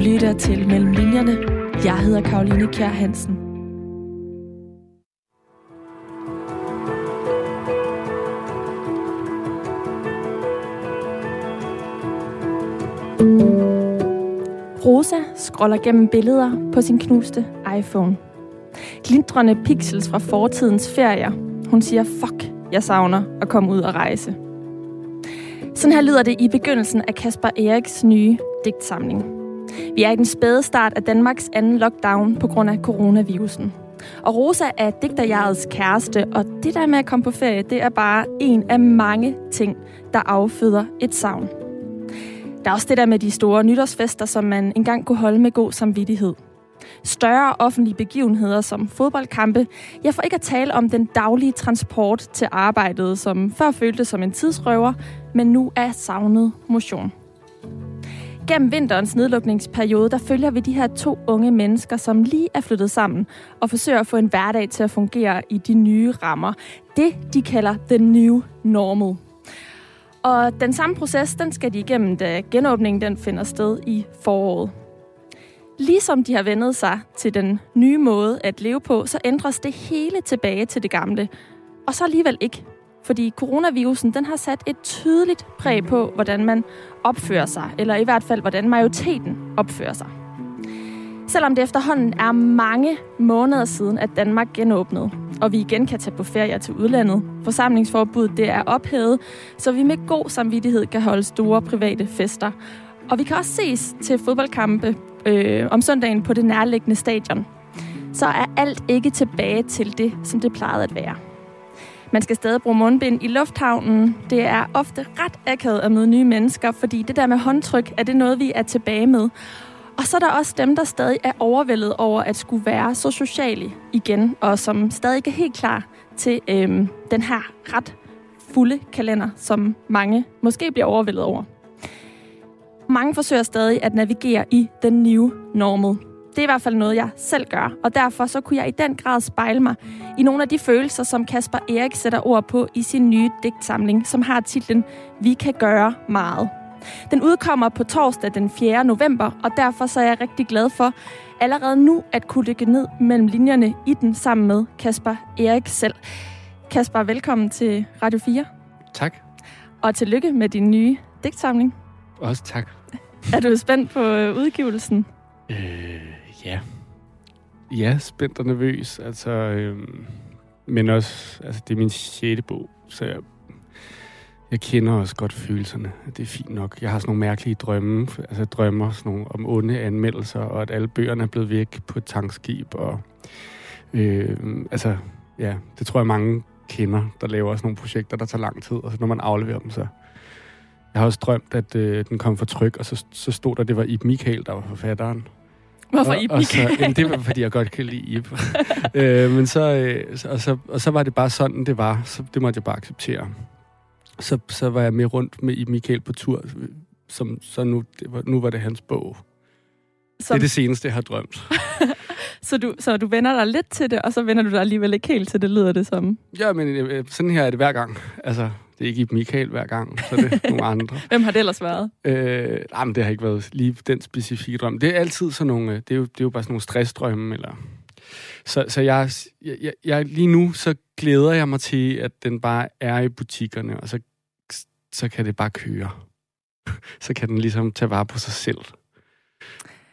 lytter til Mellem Linjerne. Jeg hedder Karoline Kjær Hansen. Rosa scroller gennem billeder på sin knuste iPhone. Glindrende pixels fra fortidens ferier. Hun siger, fuck, jeg savner at komme ud og rejse. Sådan her lyder det i begyndelsen af Kasper Eriks nye digtsamling. Vi er i den spæde start af Danmarks anden lockdown på grund af coronavirusen. Og Rosa er digterjærets kæreste, og det der med at komme på ferie, det er bare en af mange ting, der afføder et savn. Der er også det der med de store nytårsfester, som man engang kunne holde med god samvittighed. Større offentlige begivenheder som fodboldkampe, jeg får ikke at tale om den daglige transport til arbejdet, som før føltes som en tidsrøver, men nu er savnet motion. Gennem vinterens nedlukningsperiode, der følger vi de her to unge mennesker, som lige er flyttet sammen og forsøger at få en hverdag til at fungere i de nye rammer. Det, de kalder the new normal. Og den samme proces, den skal de igennem, da genåbningen den finder sted i foråret. Ligesom de har vendet sig til den nye måde at leve på, så ændres det hele tilbage til det gamle. Og så alligevel ikke. Fordi coronavirusen den har sat et tydeligt præg på, hvordan man opfører sig, eller i hvert fald, hvordan majoriteten opfører sig. Selvom det efterhånden er mange måneder siden, at Danmark genåbnede, og vi igen kan tage på ferie til udlandet. Forsamlingsforbuddet det er ophævet, så vi med god samvittighed kan holde store private fester. Og vi kan også ses til fodboldkampe øh, om søndagen på det nærliggende stadion. Så er alt ikke tilbage til det, som det plejede at være. Man skal stadig bruge mundbind i lufthavnen. Det er ofte ret akavet at møde nye mennesker, fordi det der med håndtryk, er det noget, vi er tilbage med. Og så er der også dem, der stadig er overvældet over at skulle være så sociale igen, og som stadig ikke er helt klar til øhm, den her ret fulde kalender, som mange måske bliver overvældet over. Mange forsøger stadig at navigere i den nye normal. Det er i hvert fald noget, jeg selv gør, og derfor så kunne jeg i den grad spejle mig i nogle af de følelser, som Kasper Erik sætter ord på i sin nye digtsamling, som har titlen Vi kan gøre meget. Den udkommer på torsdag den 4. november, og derfor så er jeg rigtig glad for allerede nu at kunne ligge ned mellem linjerne i den sammen med Kasper Erik selv. Kasper, velkommen til Radio 4. Tak. Og tillykke med din nye digtsamling. Også tak. Er du spændt på øh, udgivelsen? Øh, ja. Ja, spændt og nervøs. Altså, øhm, men også, altså, det er min sjette bog, så jeg, jeg kender også godt følelserne. Det er fint nok. Jeg har sådan nogle mærkelige drømme. Altså, drømmer sådan nogle om onde anmeldelser, og at alle bøgerne er blevet væk på et tankskib. Og, øh, altså, ja, det tror jeg mange kender, der laver sådan nogle projekter, der tager lang tid. Og så når man afleverer dem, så jeg har også drømt, at øh, den kom for tryk, og så, så stod der, at det var Ib Michael, der var forfatteren. Hvorfor Ib Michael? Og så, jamen, det var, fordi jeg godt kan lide Ib. øh, men så, øh, og, så, og så var det bare sådan, det var. Så det måtte jeg bare acceptere. Så, så var jeg med rundt med Ib Michael på tur, som, så nu, det var, nu var det hans bog. Som... Det er det seneste, jeg har drømt. så, du, så du vender dig lidt til det, og så vender du dig alligevel ikke helt til det, lyder det som? Ja, men øh, sådan her er det hver gang. Altså, det er ikke i Michael hver gang, så det er nogle andre. Hvem har det ellers været? Øh, nej, men det har ikke været lige den specifikke drøm. Det er altid sådan nogle, det er jo, det er jo bare sådan nogle stressdrømme, eller... Så, så jeg, jeg, jeg, lige nu, så glæder jeg mig til, at den bare er i butikkerne, og så, så kan det bare køre. så kan den ligesom tage vare på sig selv.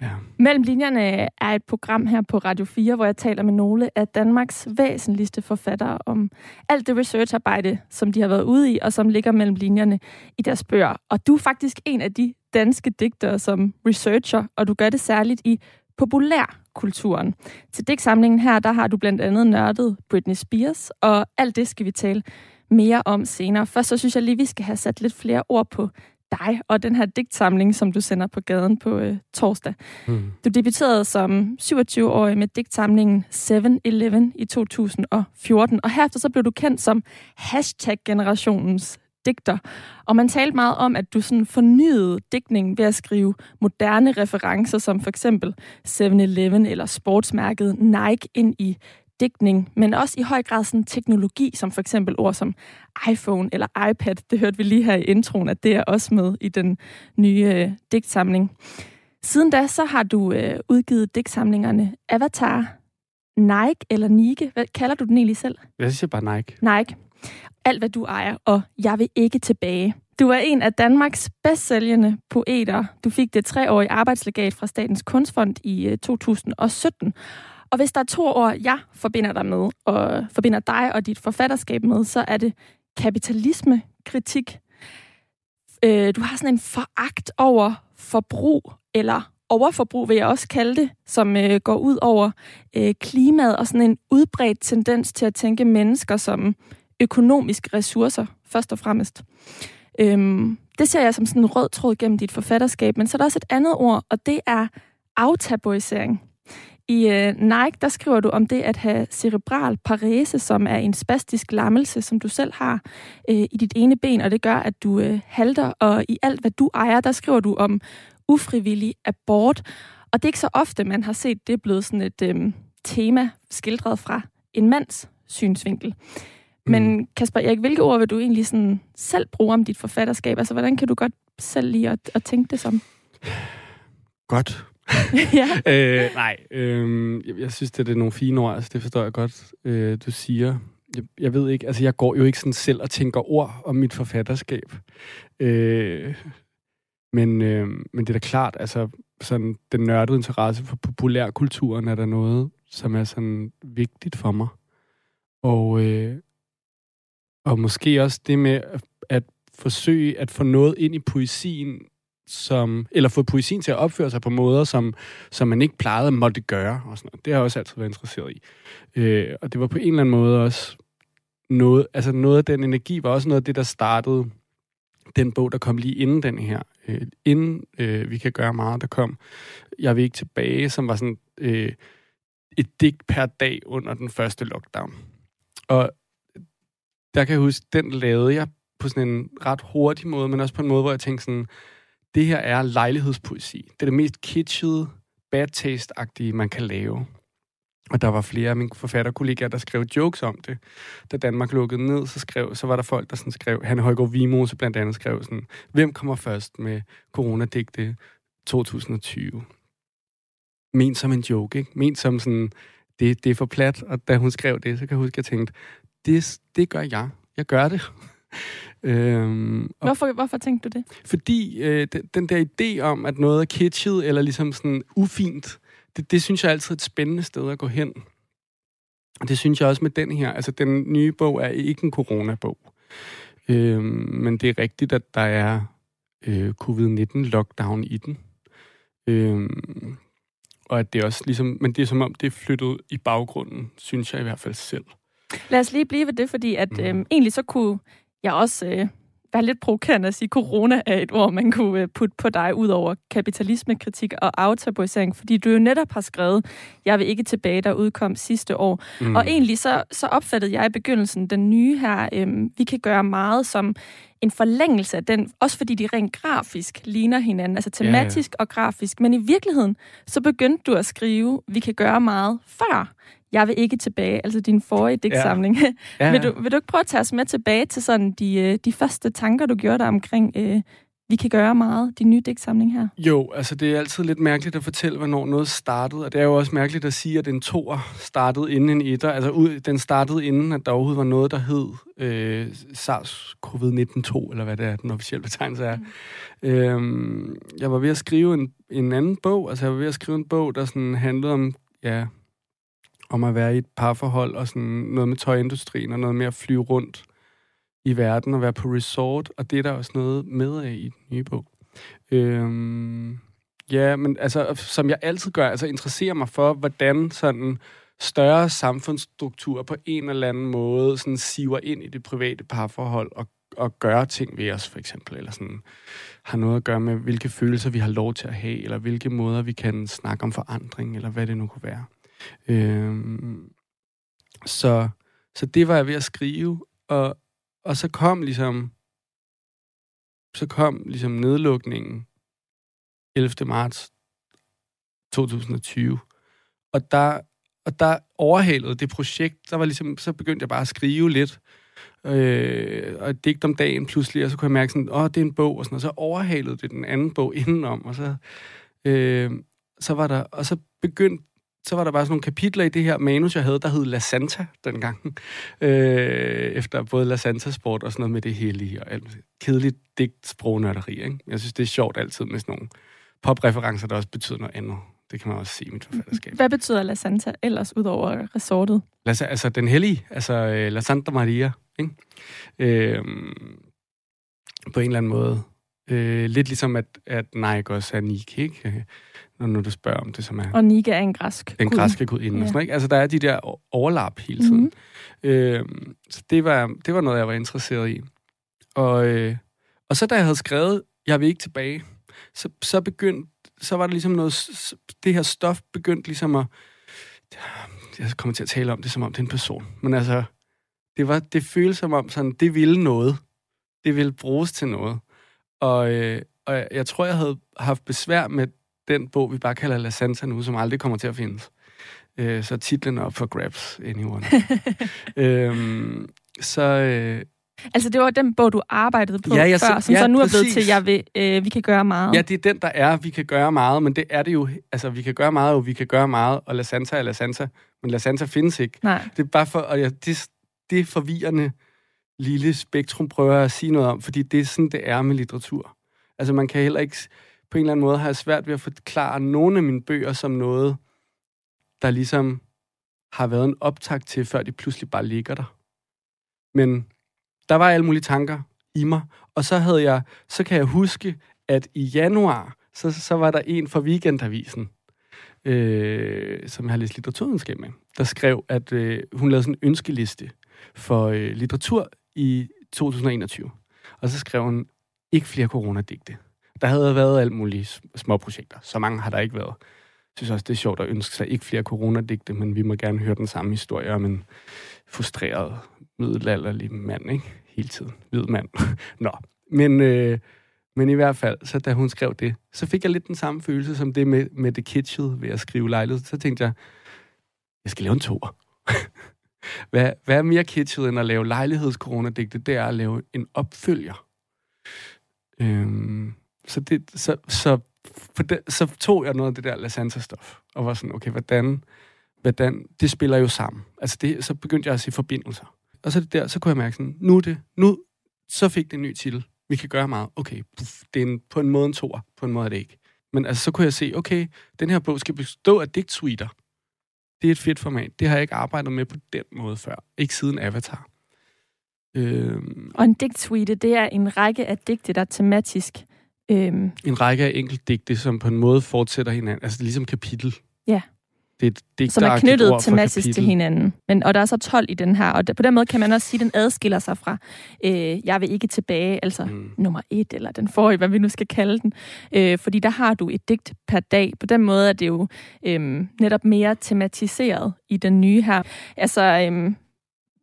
Ja. Mellem linjerne er et program her på Radio 4, hvor jeg taler med nogle af Danmarks væsentligste forfattere om alt det researcharbejde, som de har været ude i, og som ligger mellem linjerne i deres bøger. Og du er faktisk en af de danske digtere, som researcher, og du gør det særligt i populærkulturen. Til digtsamlingen her, der har du blandt andet nørdet Britney Spears, og alt det skal vi tale mere om senere. Først så synes jeg lige, vi skal have sat lidt flere ord på dig og den her digtsamling, som du sender på gaden på øh, torsdag. Mm. Du debuterede som 27-årig med digtsamlingen 7-Eleven i 2014, og herefter så blev du kendt som hashtag-generationens digter. Og man talte meget om, at du sådan fornyede digtningen ved at skrive moderne referencer, som for eksempel 7-Eleven eller sportsmærket Nike ind i digtning, men også i høj grad sådan teknologi, som for eksempel ord som iPhone eller iPad. Det hørte vi lige her i introen, at det er også med i den nye øh, digtsamling. Siden da, så har du øh, udgivet digtsamlingerne Avatar, Nike eller Nike. Hvad kalder du den egentlig selv? Jeg siger bare Nike. Nike. Alt, hvad du ejer, og Jeg vil ikke tilbage. Du er en af Danmarks bedst sælgende poeter. Du fik det treårige arbejdslegat fra Statens Kunstfond i 2017. Og hvis der er to ord, jeg forbinder dig med, og forbinder dig og dit forfatterskab med, så er det kapitalisme, kritik. Øh, du har sådan en foragt over forbrug, eller overforbrug vil jeg også kalde det, som øh, går ud over øh, klimaet, og sådan en udbredt tendens til at tænke mennesker som økonomiske ressourcer, først og fremmest. Øhm, det ser jeg som sådan en rød tråd gennem dit forfatterskab, men så er der også et andet ord, og det er aftabuisering. I øh, Nike, der skriver du om det at have cerebral parese, som er en spastisk lammelse, som du selv har øh, i dit ene ben, og det gør, at du øh, halter, og i alt, hvad du ejer, der skriver du om ufrivillig abort. Og det er ikke så ofte, man har set det blevet sådan et øh, tema skildret fra en mands synsvinkel. Men mm. Kasper Erik, hvilke ord vil du egentlig sådan selv bruge om dit forfatterskab? Altså, hvordan kan du godt selv lige at, at tænke det som? Godt ja. øh, nej, øh, jeg, jeg synes, det er, nogle fine ord. Altså, det forstår jeg godt, øh, du siger. Jeg, jeg ved ikke, altså jeg går jo ikke sådan selv og tænker ord om mit forfatterskab. Øh, men, øh, men det er da klart, altså sådan den nørdede interesse for populærkulturen er der noget, som er sådan vigtigt for mig. Og, øh, og måske også det med at, at forsøge at få noget ind i poesien, som, eller få poesien til at opføre sig på måder, som, som man ikke plejede at måtte gøre. Og sådan noget. Det har jeg også altid været interesseret i. Øh, og det var på en eller anden måde også noget, altså noget af den energi var også noget af det, der startede den bog, der kom lige inden den her. Øh, inden øh, vi kan gøre meget, der kom Jeg vil ikke tilbage, som var sådan øh, et digt per dag under den første lockdown. Og der kan jeg huske, den lavede jeg på sådan en ret hurtig måde, men også på en måde, hvor jeg tænkte sådan, det her er lejlighedspoesi. Det er det mest kitschede, bad taste-agtige, man kan lave. Og der var flere af mine forfatterkollegaer, der skrev jokes om det. Da Danmark lukkede ned, så, skrev, så var der folk, der sådan skrev, Hanne Højgaard Vimose blandt andet skrev sådan, hvem kommer først med coronadigte 2020? Men som en joke, ikke? Men som sådan, det, det er for plat. Og da hun skrev det, så kan jeg huske, at jeg tænkte, det, det gør jeg. Jeg gør det. Øhm, hvorfor, hvorfor tænkte du det? Fordi øh, den, den der idé om, at noget er kitschet eller ligesom sådan ufint, det, det synes jeg er altid et spændende sted at gå hen. Og det synes jeg også med den her. Altså, den nye bog er ikke en coronabog. Øhm, men det er rigtigt, at der er øh, covid-19-lockdown i den. Øhm, og at det også ligesom, men det er som om, det er flyttet i baggrunden, synes jeg i hvert fald selv. Lad os lige blive ved det, fordi at mm. øhm, egentlig så kunne jeg også øh, være lidt provokerende at sige, at corona er et ord, man kunne øh, putte på dig ud over kapitalismekritik og aftabuisering, fordi du jo netop har skrevet, jeg vil ikke tilbage, der udkom sidste år. Mm. Og egentlig så, så opfattede jeg i begyndelsen den nye her, øh, vi kan gøre meget som en forlængelse af den, også fordi de rent grafisk ligner hinanden, altså tematisk ja, ja. og grafisk. Men i virkeligheden, så begyndte du at skrive, vi kan gøre meget før jeg vil ikke tilbage, altså din forrige digtsamling. Ja. Ja, vil, du, vil du ikke prøve at tage os med tilbage til sådan de, øh, de første tanker, du gjorde dig omkring, øh, vi kan gøre meget, din nye digtsamling her? Jo, altså det er altid lidt mærkeligt at fortælle, hvornår noget startede, og det er jo også mærkeligt at sige, at en toer startede inden en etter. Altså ud, den startede inden, at der overhovedet var noget, der hed øh, SARS-CoV-19-2, eller hvad det er, den officielle betegnelse er. Mm. Øhm, jeg var ved at skrive en, en anden bog, altså jeg var ved at skrive en bog, der sådan handlede om, ja, om at være i et parforhold og sådan noget med tøjindustrien og noget med at flyve rundt i verden og være på resort, og det er der også noget med af i den nye bog. Øhm, ja, men altså, som jeg altid gør, altså interesserer mig for, hvordan sådan større samfundsstruktur på en eller anden måde sådan siver ind i det private parforhold og, og gør ting ved os, for eksempel, eller sådan har noget at gøre med, hvilke følelser vi har lov til at have, eller hvilke måder vi kan snakke om forandring, eller hvad det nu kunne være. Øhm, så, så det var jeg ved at skrive, og, og så kom ligesom så kom ligesom nedlukningen 11. marts 2020. Og der, og der overhalede det projekt, der var ligesom, så begyndte jeg bare at skrive lidt, øh, og et digt om dagen pludselig, og så kunne jeg mærke sådan, åh, det er en bog, og sådan og så overhalede det den anden bog indenom, og så Øh, så var der, og så begyndte så var der bare sådan nogle kapitler i det her manus, jeg havde, der hed La Santa dengang. Øh, efter både La Santa Sport og sådan noget med det hele og alt kedeligt digt sprognørderi. Ikke? Jeg synes, det er sjovt altid med sådan nogle popreferencer, der også betyder noget andet. Det kan man også se i mit forfatterskab. Hvad betyder La Santa ellers, ud over resortet? La, altså den hellige, altså øh, La Santa Maria. Ikke? Øh, på en eller anden måde. Øh, lidt ligesom, at, at Nike også er Nike, ikke? Når nu du spørger om det, som er... Og Nike er en græsk Den græske gudinde. Ja. Ikke? Altså, der er de der overlap hele tiden. Mm-hmm. Øh, så det var, det var noget, jeg var interesseret i. Og, øh, og så da jeg havde skrevet, jeg vil ikke tilbage, så, så begyndte, så var der ligesom noget, det her stof begyndte ligesom at, jeg kommer til at tale om det, som om det er en person, men altså, det, var, det føltes som om, sådan, det ville noget. Det ville bruges til noget. Og, øh, og jeg, tror, jeg havde haft besvær med den bog, vi bare kalder La Santa nu, som aldrig kommer til at findes. Øh, så titlen er op for grabs, anyone. øhm, så... Øh, Altså, det var den bog, du arbejdede på ja, jeg, før, som ja, så nu er blevet til, jeg vil, øh, vi kan gøre meget. Ja, det er den, der er, vi kan gøre meget, men det er det jo, altså, vi kan gøre meget, og vi kan gøre meget, og La Santa er La Santa, men La Santa findes ikke. Nej. Det er bare for, og ja, det, det er forvirrende lille spektrum prøver jeg at sige noget om, fordi det er sådan, det er med litteratur. Altså, man kan heller ikke, på en eller anden måde, have svært ved at forklare nogle af mine bøger som noget, der ligesom har været en optag til, før de pludselig bare ligger der. Men der var alle mulige tanker i mig, og så havde jeg, så kan jeg huske, at i januar, så, så var der en fra Weekendavisen, øh, som jeg har læst litteraturvidenskab med, der skrev, at øh, hun lavede sådan en ønskeliste for øh, litteratur i 2021. Og så skrev hun, ikke flere coronadigte. Der havde været alt mulige små projekter. Så mange har der ikke været. Jeg synes også, det er sjovt at ønske sig ikke flere coronadigte, men vi må gerne høre den samme historie om en frustreret middelalderlig mand, ikke? Hele tiden. Hvid mand. Nå. Men, øh, men i hvert fald, så da hun skrev det, så fik jeg lidt den samme følelse som det med, med det kitschede ved at skrive lejlighed. Så tænkte jeg, jeg skal lave en tour. hvad, hvad er mere kitschet end at lave lejlighedskoronadigte? Det er at lave en opfølger. Øhm, så, det, så, så, for det, så tog jeg noget af det der lasagna-stof, og var sådan, okay, hvordan, hvordan, det spiller jo sammen. Altså det, så begyndte jeg at se forbindelser. Og så det der, så kunne jeg mærke sådan, nu det, nu, så fik det en ny titel. Vi kan gøre meget. Okay, puff, det er en, på en måde en tor, på en måde er det ikke. Men altså, så kunne jeg se, okay, den her bog skal bestå af digtsuiter. Det er et fedt format. Det har jeg ikke arbejdet med på den måde før. Ikke siden Avatar. Øhm, og en digtsuite, det er en række af digte, der er tematisk. Øhm, en række af enkeltdigte, som på en måde fortsætter hinanden. Altså det er ligesom kapitel. Ja. Det er et som er knyttet tematisk til hinanden. Men, og der er så 12 i den her, og på den måde kan man også sige, at den adskiller sig fra øh, Jeg vil ikke tilbage, altså mm. nummer et, eller den forrige, hvad vi nu skal kalde den. Øh, fordi der har du et digt per dag. På den måde er det jo øh, netop mere tematiseret i den nye her. Altså, øh,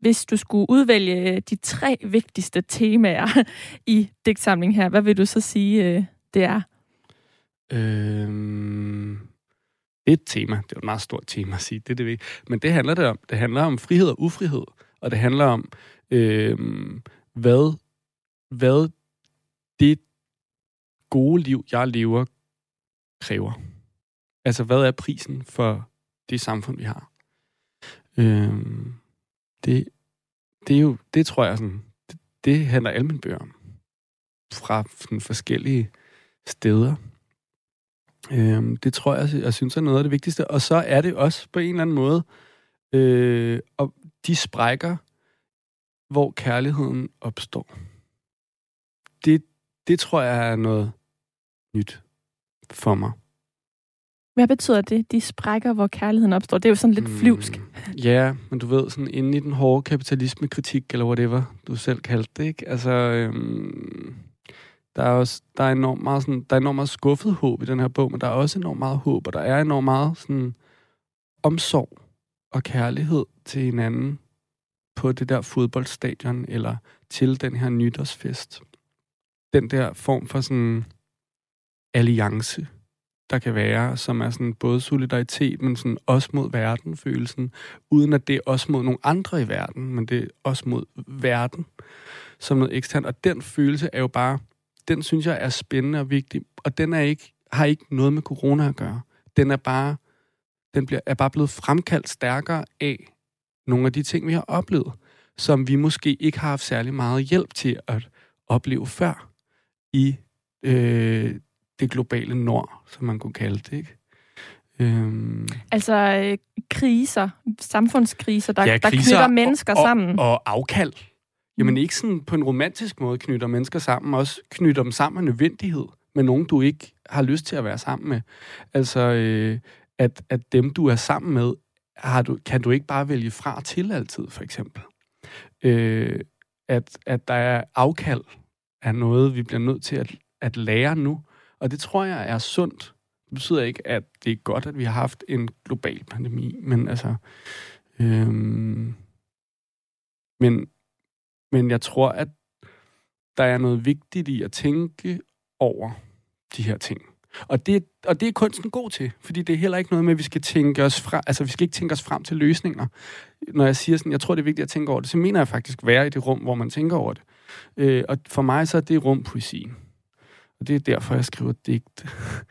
hvis du skulle udvælge de tre vigtigste temaer i digtsamlingen her, hvad vil du så sige, øh, det er? Øhm, et tema. Det er et meget stort tema at sige. Det, det Men det handler det om. Det handler om frihed og ufrihed. Og det handler om, øh, hvad, hvad det gode liv, jeg lever, kræver. Altså, hvad er prisen for det samfund, vi har? Øh, det, det er jo, det tror jeg sådan, det, det handler alle om. Fra sådan forskellige steder. Øhm, det tror jeg, jeg synes er noget af det vigtigste. Og så er det også på en eller anden måde, øh, og de sprækker, hvor kærligheden opstår. Det, det tror jeg er noget nyt for mig. Hvad betyder det, de sprækker, hvor kærligheden opstår? Det er jo sådan lidt flyvsk. Mm, ja, men du ved, sådan inde i den hårde kapitalisme-kritik, eller whatever, du selv kaldte det, ikke? Altså, øhm, der er også der er enormt meget, sådan, der er enormt meget skuffet håb i den her bog, men der er også enormt meget håb, og der er enormt meget sådan, omsorg og kærlighed til hinanden på det der fodboldstadion, eller til den her nytårsfest. Den der form for sådan alliance, der kan være, som er sådan både solidaritet, men sådan også mod verden følelsen, uden at det er også mod nogle andre i verden, men det er også mod verden som noget eksternt. Og den følelse er jo bare, den synes jeg er spændende og vigtig, og den er ikke, har ikke noget med corona at gøre. Den er bare, den bliver, er bare blevet fremkaldt stærkere af nogle af de ting, vi har oplevet, som vi måske ikke har haft særlig meget hjælp til at opleve før i øh, det globale nord, som man kunne kalde det. Ikke? Øhm. Altså øh, kriser, samfundskriser, der, ja, kriser der knytter mennesker og, sammen. Og, og afkald. Jamen ikke sådan på en romantisk måde knytter mennesker sammen, også knytter dem sammen med nødvendighed med nogen, du ikke har lyst til at være sammen med. Altså, øh, at, at dem, du er sammen med, har du, kan du ikke bare vælge fra til altid, for eksempel. Øh, at, at der er afkald af noget, vi bliver nødt til at, at lære nu. Og det tror jeg er sundt. Det betyder ikke, at det er godt, at vi har haft en global pandemi, men altså... Øh, men, men jeg tror, at der er noget vigtigt i at tænke over de her ting. Og det, og det er kunsten god til, fordi det er heller ikke noget med, at vi skal tænke os fra, altså vi skal ikke tænke os frem til løsninger. Når jeg siger sådan, jeg tror, det er vigtigt at tænke over det, så mener jeg faktisk være i det rum, hvor man tænker over det. Øh, og for mig så er det rum poesien. Og det er derfor, jeg skriver digt.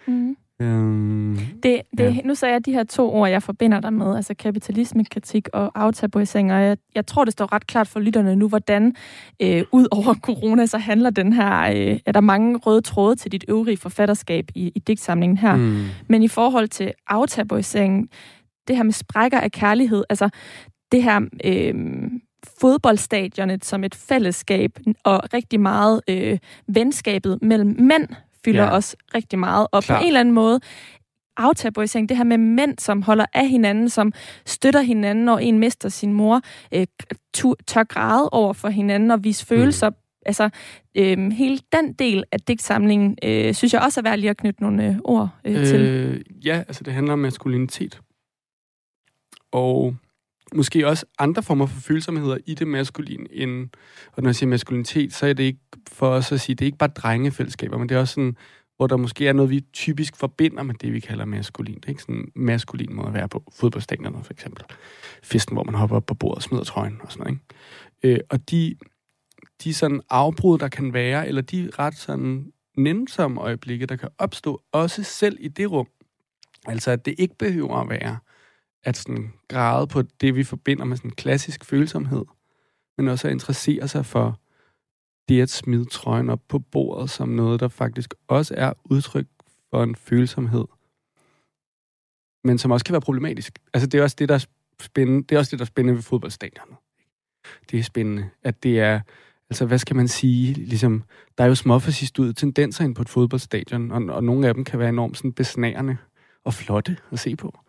Mm. Øhm, det, det, ja. Nu sagde jeg de her to ord, jeg forbinder dig med, altså kapitalismekritik og aftabuisering, og jeg, jeg tror, det står ret klart for lytterne nu, hvordan øh, ud over corona, så handler den her, øh, er der mange røde tråde til dit øvrige forfatterskab i, i digtsamlingen her. Mm. Men i forhold til aftabuisering, det her med sprækker af kærlighed, altså det her... Øh, fodboldstadionet som et fællesskab, og rigtig meget øh, venskabet mellem mænd fylder ja. også rigtig meget. Og Klar. på en eller anden måde, aftabuisering, det her med mænd, som holder af hinanden, som støtter hinanden, når en mister sin mor, øh, tør græde over for hinanden og vise følelser. Mm. Altså, øh, hele den del af digtsamlingen, øh, synes jeg også er værd lige at knytte nogle øh, ord øh, øh, til. Ja, altså det handler om maskulinitet. Og måske også andre former for følsomheder i det maskuline, end, og når jeg siger maskulinitet, så er det ikke for os at sige, det er ikke bare drengefællesskaber, men det er også sådan, hvor der måske er noget, vi typisk forbinder med det, vi kalder maskulin. Det er ikke sådan en maskulin måde at være på. Fodboldstængerne for eksempel. Festen, hvor man hopper op på bordet og smider trøjen og sådan noget. Ikke? Øh, og de, de sådan afbrud, der kan være, eller de ret sådan nænsomme øjeblikke, der kan opstå, også selv i det rum. Altså, at det ikke behøver at være at sådan græde på det, vi forbinder med sådan klassisk følsomhed, men også at interessere sig for det at smide trøjen op på bordet som noget, der faktisk også er udtryk for en følsomhed, men som også kan være problematisk. Altså det er også det, der er spændende, det er også det, der er spændende ved fodboldstadionet. Det er spændende, at det er, altså hvad skal man sige, ligesom, der er jo småfascistude tendenser ind på et fodboldstadion, og, og nogle af dem kan være enormt sådan besnærende og flotte at se på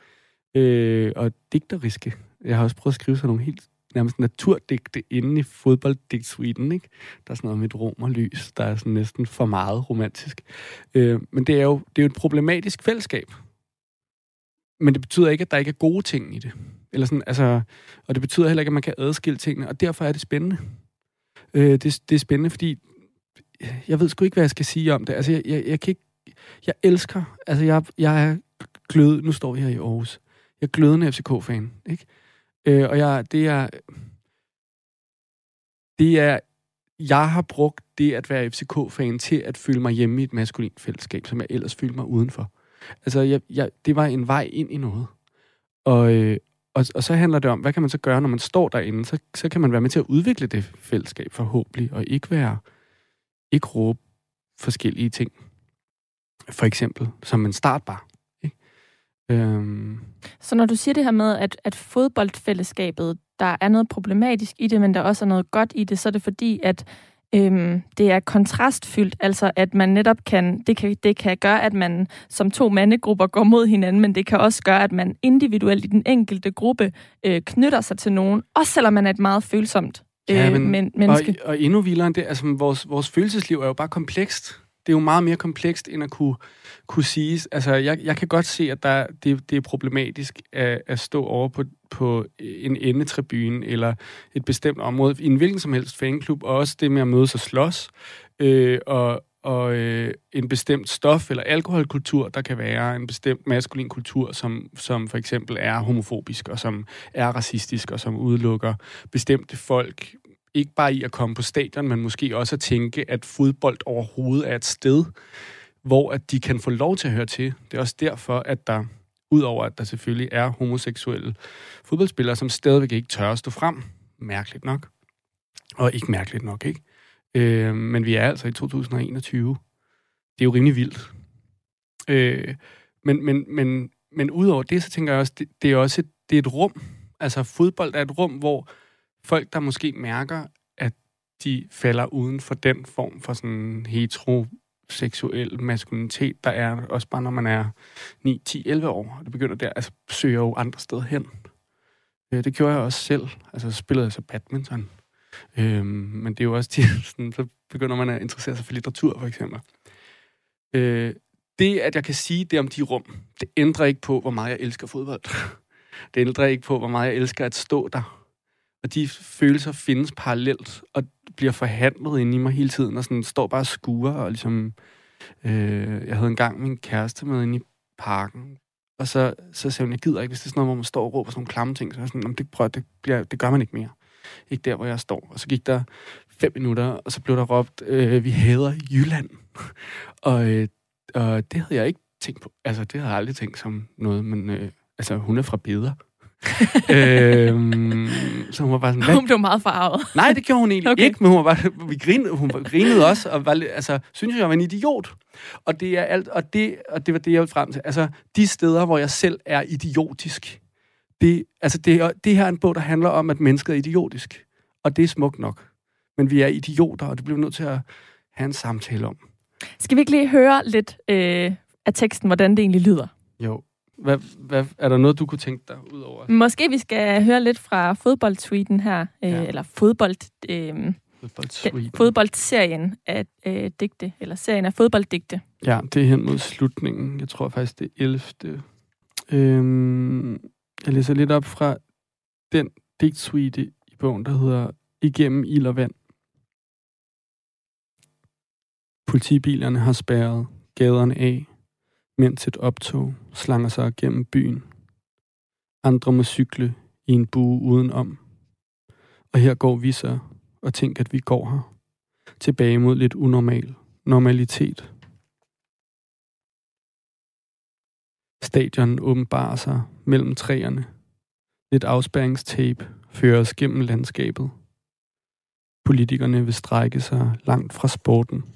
øh, og digteriske. Jeg har også prøvet at skrive sådan nogle helt nærmest naturdigte inde i fodbolddigtsuiten, ikke? Der er sådan noget med et rom og lys, der er sådan næsten for meget romantisk. Øh, men det er, jo, det er jo et problematisk fællesskab. Men det betyder ikke, at der ikke er gode ting i det. Eller sådan, altså, og det betyder heller ikke, at man kan adskille tingene, og derfor er det spændende. Øh, det, det er spændende, fordi jeg ved sgu ikke, hvad jeg skal sige om det. Altså, jeg, jeg, jeg kan ikke... Jeg elsker... Altså, jeg, jeg er glød... Nu står vi her i Aarhus. Jeg er glødende FCK-fan, ikke? Øh, og jeg, det er... Det er... Jeg har brugt det at være FCK-fan til at føle mig hjemme i et maskulint fællesskab, som jeg ellers følte mig udenfor. Altså, jeg, jeg, det var en vej ind i noget. Og, øh, og, og så handler det om, hvad kan man så gøre, når man står derinde? Så, så kan man være med til at udvikle det fællesskab forhåbentlig, og ikke være, ikke råbe forskellige ting. For eksempel, som en startbar. Øhm. Så når du siger det her med, at, at fodboldfællesskabet, der er noget problematisk i det, men der også er noget godt i det, så er det fordi, at øhm, det er kontrastfyldt, altså at man netop kan det, kan, det kan gøre, at man som to mandegrupper går mod hinanden, men det kan også gøre, at man individuelt i den enkelte gruppe øh, knytter sig til nogen, også selvom man er et meget følsomt øh, ja, men, men, menneske. Og, og endnu vildere end det, altså vores, vores følelsesliv er jo bare komplekst. Det er jo meget mere komplekst, end at kunne kunne siges. Altså, jeg, jeg kan godt se, at der, det, det er problematisk at, at stå over på, på en endetribune eller et bestemt område i en hvilken som helst fanklub, og også det med at mødes og slås, øh, og, og øh, en bestemt stof eller alkoholkultur, der kan være en bestemt maskulin kultur, som, som for eksempel er homofobisk, og som er racistisk, og som udelukker bestemte folk, ikke bare i at komme på stadion, men måske også at tænke, at fodbold overhovedet er et sted, hvor at de kan få lov til at høre til. Det er også derfor, at der, udover at der selvfølgelig er homoseksuelle fodboldspillere, som stadigvæk ikke tør at stå frem, mærkeligt nok, og ikke mærkeligt nok, ikke? Øh, men vi er altså i 2021. Det er jo rimelig vildt. Øh, men, men, men, men udover det, så tænker jeg også, det, det er også et, det er et rum. Altså fodbold er et rum, hvor folk, der måske mærker, at de falder uden for den form for sådan heteroseksuel maskulinitet, der er også bare, når man er 9, 10, 11 år. Det begynder der, altså søger jo andre steder hen. Øh, det gjorde jeg også selv. Altså spillede jeg så badminton. Øhm, men det er jo også tit, sådan, så begynder man at interessere sig for litteratur, for eksempel. Øh, det, at jeg kan sige det om de rum, det ændrer ikke på, hvor meget jeg elsker fodbold. Det ændrer ikke på, hvor meget jeg elsker at stå der. Og de følelser findes parallelt, og bliver forhandlet inde i mig hele tiden, og sådan står bare og skuer, og ligesom... Øh, jeg havde engang min kæreste med inde i parken, og så, så sagde hun, jeg gider ikke, hvis det er sådan noget, hvor man står og råber sådan nogle klamme ting, så jeg sådan, det, prøv, det, bliver, det gør man ikke mere. Ikke der, hvor jeg står. Og så gik der fem minutter, og så blev der råbt, øh, vi hader Jylland. og, øh, og det havde jeg ikke tænkt på. Altså, det havde jeg aldrig tænkt som noget, men øh, altså, hun er fra Beder. øhm, så hun var bare sådan... Hun blev meget farvet. Nej, det gjorde hun egentlig okay. ikke, men hun var bare, vi grinede, hun grinede også, og var, altså, synes jeg var en idiot. Og det, er alt, og, det, og det var det, jeg ville frem til. Altså, de steder, hvor jeg selv er idiotisk, det, altså, det, det her er en bog, der handler om, at mennesket er idiotisk. Og det er smukt nok. Men vi er idioter, og det bliver vi nødt til at have en samtale om. Skal vi ikke lige høre lidt øh, af teksten, hvordan det egentlig lyder? Jo. Hvad, hvad, er der noget, du kunne tænke dig ud over? Måske vi skal høre lidt fra fodboldsweeten her, øh, ja. eller fodbold... Øh, fodboldserien af øh, digte, eller serien af fodbolddigte. Ja, det er hen mod slutningen. Jeg tror faktisk, det er 11. Øhm, jeg læser lidt op fra den digtsuite i bogen, der hedder Igennem ild og vand. Politibilerne har spærret gaderne af, mens et optog slanger sig gennem byen. Andre må cykle i en bue udenom. Og her går vi så og tænker, at vi går her. Tilbage mod lidt unormal normalitet. Stadion åbenbarer sig mellem træerne. Lidt afspæringstape fører os gennem landskabet. Politikerne vil strække sig langt fra sporten.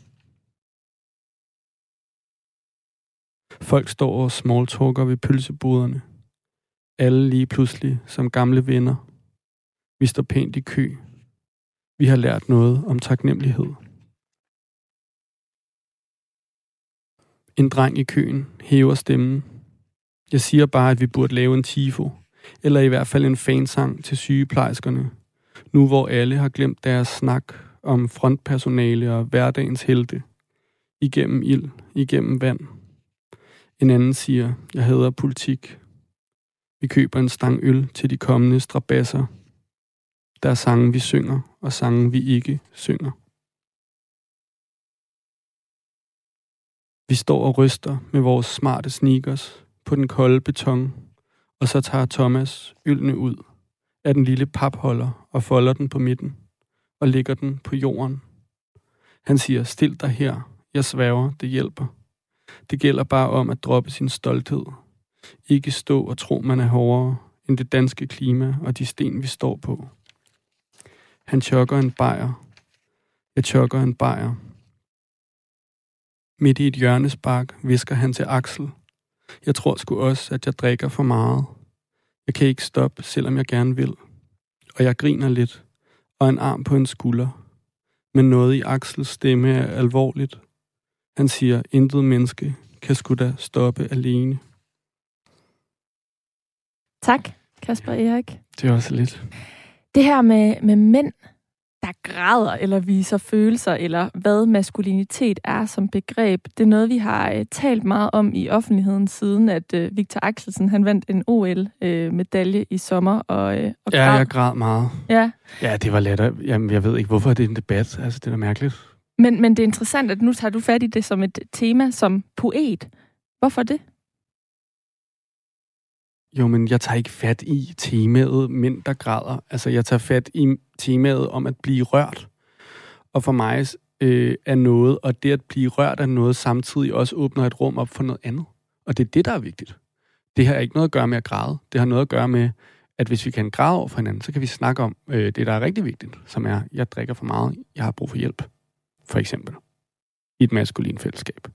Folk står og smalltalker ved pølseboderne. Alle lige pludselig som gamle venner. Vi står pænt i kø. Vi har lært noget om taknemmelighed. En dreng i køen hæver stemmen. Jeg siger bare, at vi burde lave en tifo, eller i hvert fald en fansang til sygeplejerskerne, nu hvor alle har glemt deres snak om frontpersonale og hverdagens helte. Igennem ild, igennem vand. En anden siger, jeg hader politik. Vi køber en stang øl til de kommende strabasser. Der er sange, vi synger, og sange, vi ikke synger. Vi står og ryster med vores smarte sneakers på den kolde beton, og så tager Thomas ølne ud af den lille papholder og folder den på midten og lægger den på jorden. Han siger, stil dig her, jeg sværger, det hjælper. Det gælder bare om at droppe sin stolthed. Ikke stå og tro, man er hårdere end det danske klima og de sten, vi står på. Han chokker en bajer. Jeg chokker en bajer. Midt i et hjørnespark visker han til Axel. Jeg tror sgu også, at jeg drikker for meget. Jeg kan ikke stoppe, selvom jeg gerne vil. Og jeg griner lidt, og en arm på en skulder. Men noget i Axels stemme er alvorligt, han siger, intet menneske kan sgu da stoppe alene. Tak, Kasper Erik. Det er også lidt. Det her med, med mænd, der græder eller viser følelser, eller hvad maskulinitet er som begreb, det er noget, vi har uh, talt meget om i offentligheden, siden at uh, Victor Axelsen han vandt en OL-medalje uh, i sommer. Og, uh, og ja, jeg græd meget. Ja. Ja, det var let. Jamen, jeg ved ikke, hvorfor det er en debat. Altså, det er da mærkeligt. Men, men det er interessant, at nu tager du fat i det som et tema som poet. Hvorfor det? Jo, men jeg tager ikke fat i temaet mænd, der græder. Altså, jeg tager fat i temaet om at blive rørt. Og for mig øh, er noget, og det at blive rørt af noget samtidig også åbner et rum op for noget andet. Og det er det, der er vigtigt. Det har ikke noget at gøre med at græde. Det har noget at gøre med, at hvis vi kan græde over for hinanden, så kan vi snakke om øh, det, der er rigtig vigtigt, som er, jeg drikker for meget, jeg har brug for hjælp, for eksempel, i et maskulin fællesskab.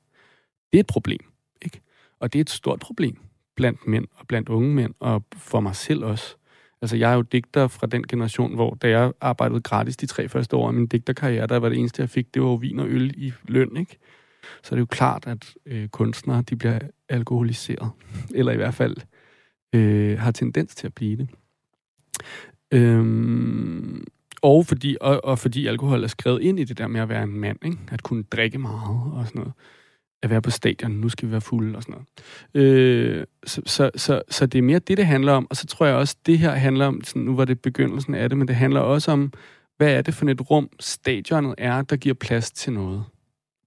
Det er et problem, ikke? Og det er et stort problem blandt mænd og blandt unge mænd, og for mig selv også. Altså, jeg er jo digter fra den generation, hvor da jeg arbejdede gratis de tre første år af min digterkarriere, der var det eneste, jeg fik, det var vin og øl i løn, ikke? Så er det jo klart, at øh, kunstnere, de bliver alkoholiseret. Eller i hvert fald øh, har tendens til at blive det. Øhm, og, fordi, og, og fordi alkohol er skrevet ind i det der med at være en mand, ikke? at kunne drikke meget og sådan noget. At være på stadion, nu skal vi være fulde og sådan noget. Øh, så, så, så, så det er mere det, det handler om. Og så tror jeg også, det her handler om, sådan, nu var det begyndelsen af det, men det handler også om, hvad er det for et rum, stadionet er, der giver plads til noget.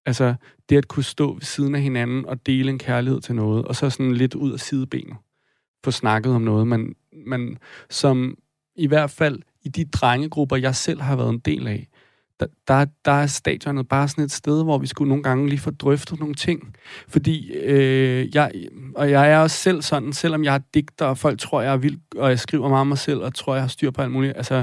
Altså det at kunne stå ved siden af hinanden og dele en kærlighed til noget, og så sådan lidt ud af sidebenet få snakket om noget, man, man som i hvert fald i de drengegrupper, jeg selv har været en del af, der, der, der er stadionet bare sådan et sted, hvor vi skulle nogle gange lige få drøftet nogle ting. Fordi øh, jeg, og jeg er også selv sådan, selvom jeg er digter, og folk tror, jeg er vild, og jeg skriver meget om mig selv, og tror, jeg har styr på alt muligt. Altså,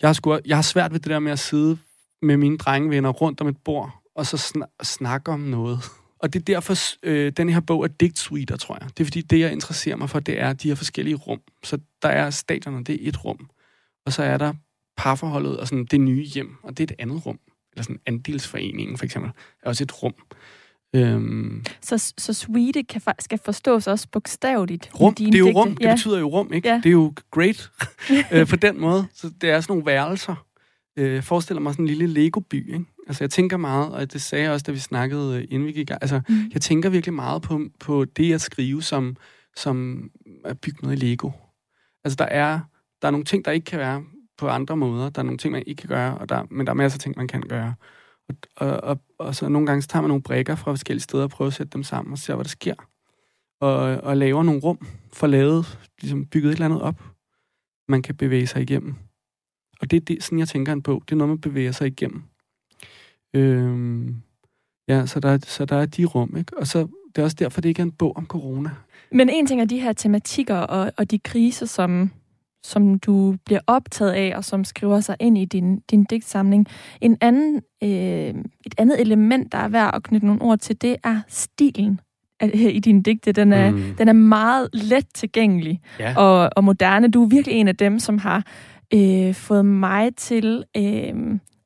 jeg har, sgu, jeg har svært ved det der med at sidde med mine drengevenner rundt om et bord, og så sn- snakke om noget. Og det er derfor, øh, den her bog er digtsweeter, tror jeg. Det er fordi, det jeg interesserer mig for, det er de her forskellige rum. Så der er stadionet, det er et rum. Og så er der parforholdet og sådan det nye hjem, og det er et andet rum. Eller sådan andelsforeningen, for eksempel, er også et rum. Øhm. Så, så suite kan, skal forstås også bogstaveligt rum, Det er jo rum, ja. det betyder jo rum, ikke? Ja. Det er jo great øh, på den måde. Så det er sådan nogle værelser. Øh, forestiller mig sådan en lille Lego-by, ikke? Altså, jeg tænker meget, og det sagde jeg også, da vi snakkede, øh, inden vi gik Altså, mm. jeg tænker virkelig meget på, på det at skrive, som, som at bygge noget i Lego. Altså, der er, der er nogle ting, der ikke kan være på andre måder. Der er nogle ting, man ikke kan gøre, og der, men der er masser af ting, man kan gøre. Og, og, og, og så nogle gange så tager man nogle brækker fra forskellige steder og prøver at sætte dem sammen og se, hvad der sker. Og, og laver nogle rum for lavet, ligesom bygget et eller andet op, man kan bevæge sig igennem. Og det er det, sådan, jeg tænker en bog. Det er noget, man bevæger sig igennem. Øhm, ja, så der, så der er de rum, ikke? Og så, det er også derfor, det ikke er en bog om corona. Men en ting er de her tematikker og, og de kriser, som, som du bliver optaget af, og som skriver sig ind i din, din digtsamling. En anden, øh, et andet element, der er værd at knytte nogle ord til, det er stilen i din digte. Den er, mm. den er meget let tilgængelig ja. og, og moderne. Du er virkelig en af dem, som har øh, fået mig til øh,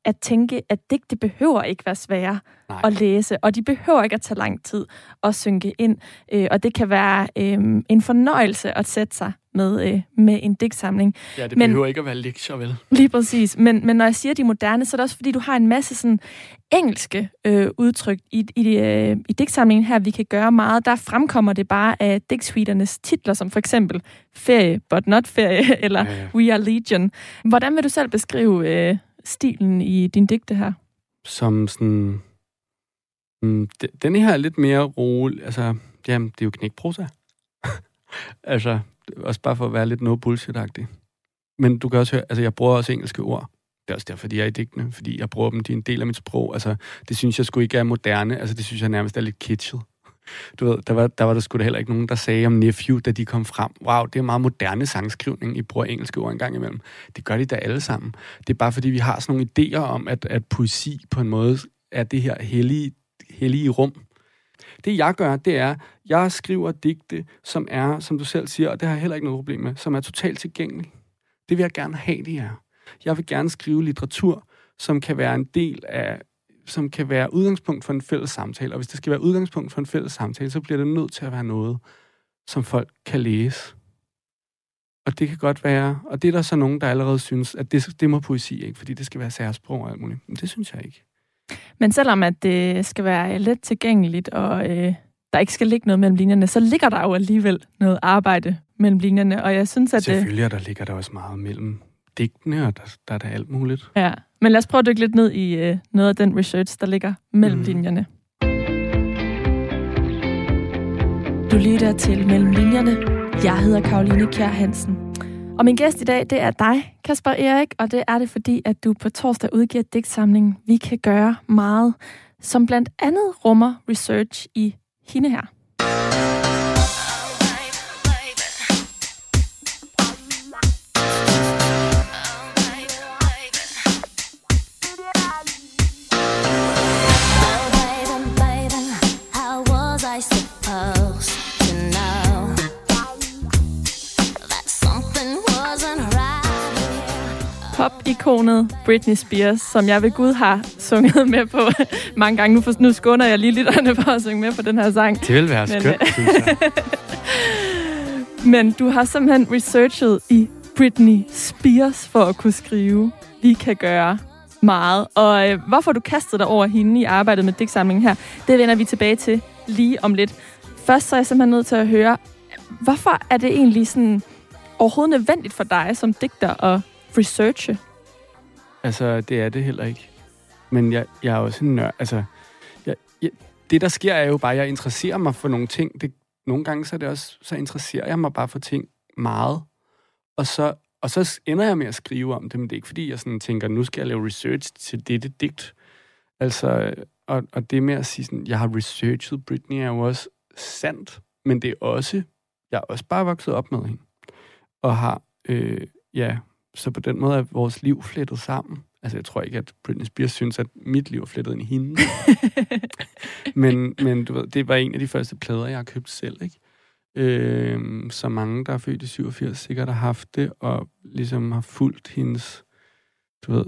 at tænke, at digte behøver ikke være svære Nej. at læse, og de behøver ikke at tage lang tid at synke ind. Øh, og det kan være øh, en fornøjelse at sætte sig med, øh, med en digtsamling. Ja, det men, behøver ikke at være lektier, vel? Lige præcis. Men, men når jeg siger de moderne, så er det også fordi, du har en masse sådan engelske øh, udtryk i, i, øh, i digtsamlingen her, vi kan gøre meget. Der fremkommer det bare af digtsuiternes titler, som for eksempel Ferie, but not ferie, eller ja, ja. We are Legion. Hvordan vil du selv beskrive øh, stilen i din digte her? Som sådan... Mm, den her er lidt mere rolig. Altså, jamen, det er jo knækprosa. altså, også bare for at være lidt no bullshit-agtig. Men du kan også høre, altså jeg bruger også engelske ord. Det er også derfor, de er i digtene, fordi jeg bruger dem, de er en del af mit sprog. Altså, det synes jeg sgu ikke er moderne. Altså, det synes jeg nærmest er lidt kitschet. Du ved, der var, der var der sgu da heller ikke nogen, der sagde om Nephew, da de kom frem. Wow, det er meget moderne sangskrivning. I bruger engelske ord en gang imellem. Det gør de da alle sammen. Det er bare fordi, vi har sådan nogle idéer om, at, at poesi på en måde er det her hellige, hellige rum. Det jeg gør, det er, jeg skriver digte, som er, som du selv siger, og det har jeg heller ikke noget problem med, som er totalt tilgængelig. Det vil jeg gerne have, det er. Jeg vil gerne skrive litteratur, som kan være en del af som kan være udgangspunkt for en fælles samtale. Og hvis det skal være udgangspunkt for en fælles samtale, så bliver det nødt til at være noget, som folk kan læse. Og det kan godt være, og det er der så nogen, der allerede synes, at det, det må poesi ikke, fordi det skal være særsprog og alt muligt. Men det synes jeg ikke. Men selvom at det skal være let tilgængeligt, og øh, der ikke skal ligge noget mellem linjerne, så ligger der jo alligevel noget arbejde mellem linjerne, og jeg synes, at... Selvfølgelig, det... der ligger der også meget mellem digtene, og der, der er der alt muligt. Ja, men lad os prøve at dykke lidt ned i øh, noget af den research, der ligger mellem mm. linjerne. Du lytter til Mellem Linjerne. Jeg hedder Karoline Kjær Hansen. Og min gæst i dag, det er dig, Kasper Erik, og det er det, fordi at du på torsdag udgiver digtsamlingen Vi kan gøre meget, som blandt andet rummer research i hende her. Pop-ikonet Britney Spears, som jeg ved Gud har sunget med på mange gange. Nu, for, nu skåner jeg lige lytterne for at synge med på den her sang. Det vil være skønt, øh, synes jeg. Men du har simpelthen researchet i Britney Spears for at kunne skrive, vi kan gøre meget. Og øh, hvorfor du kastede dig over hende i arbejdet med digtsamlingen her, det vender vi tilbage til lige om lidt. Først så er jeg simpelthen nødt til at høre, hvorfor er det egentlig sådan overhovedet nødvendigt for dig som digter at researche? Altså, det er det heller ikke. Men jeg, jeg er også en nørd. Altså, jeg, jeg, det, der sker, er jo bare, at jeg interesserer mig for nogle ting. Det, nogle gange så, er det også, så interesserer jeg mig bare for ting meget. Og så, og så ender jeg med at skrive om det, men det er ikke, fordi jeg sådan tænker, nu skal jeg lave research til dette digt. Altså, og, og det med at sige sådan, jeg har researchet Britney, er jo også sandt, men det er også, jeg er også bare vokset op med hende. Og har, øh, ja, så på den måde er vores liv flettet sammen. Altså, jeg tror ikke, at Britney Spears synes, at mit liv er flettet ind i hende. men, men du ved, det var en af de første plader, jeg har købt selv, ikke? Øh, så mange, der er født i 87, sikkert har haft det, og ligesom har fulgt hendes, du ved,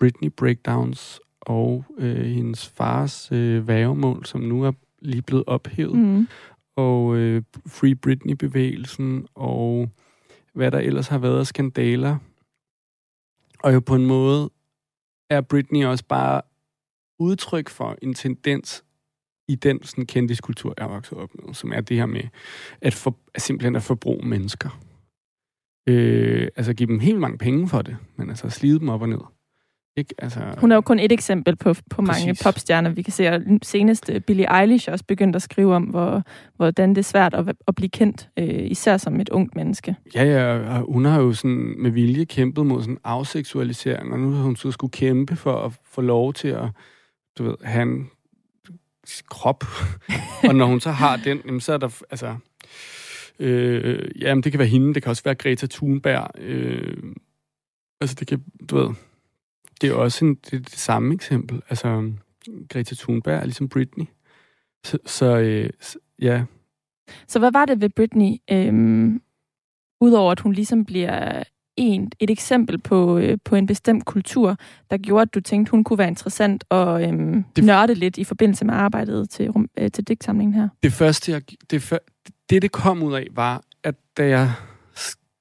Britney breakdowns og øh, hendes fars øh, vævemål, som nu er lige blevet ophævet. Mm. Og øh, Free Britney-bevægelsen, og hvad der ellers har været af skandaler. Og jo på en måde er Britney også bare udtryk for en tendens i den sådan kendiskultur, jeg er vokset op med, som er det her med at, for, at simpelthen at forbruge mennesker. Øh, altså give dem helt mange penge for det, men altså slide dem op og ned. Ikke? Altså, Hun er jo kun et eksempel på, på mange popstjerner. Vi kan se, at senest øh, Billie Eilish også begyndt at skrive om, hvor, hvordan det er svært at, at blive kendt, øh, især som et ungt menneske. Ja, ja, hun har jo sådan med vilje kæmpet mod sådan afseksualisering, og nu har hun så skulle kæmpe for at få lov til at du ved, have en krop. og når hun så har den, jamen, så er der, altså, øh, jamen, det kan være hende, det kan også være Greta Thunberg, øh, altså det kan, du ved, det er også en, det, er det samme eksempel. Altså, Greta Thunberg er ligesom Britney. Så, så øh, ja. Så hvad var det ved Britney, øh, udover at hun ligesom bliver en, et eksempel på, øh, på en bestemt kultur, der gjorde, at du tænkte, hun kunne være interessant og øh, det, nørde lidt i forbindelse med arbejdet til, øh, til digtsamlingen her? Det første, jeg, det, det, det kom ud af, var, at da jeg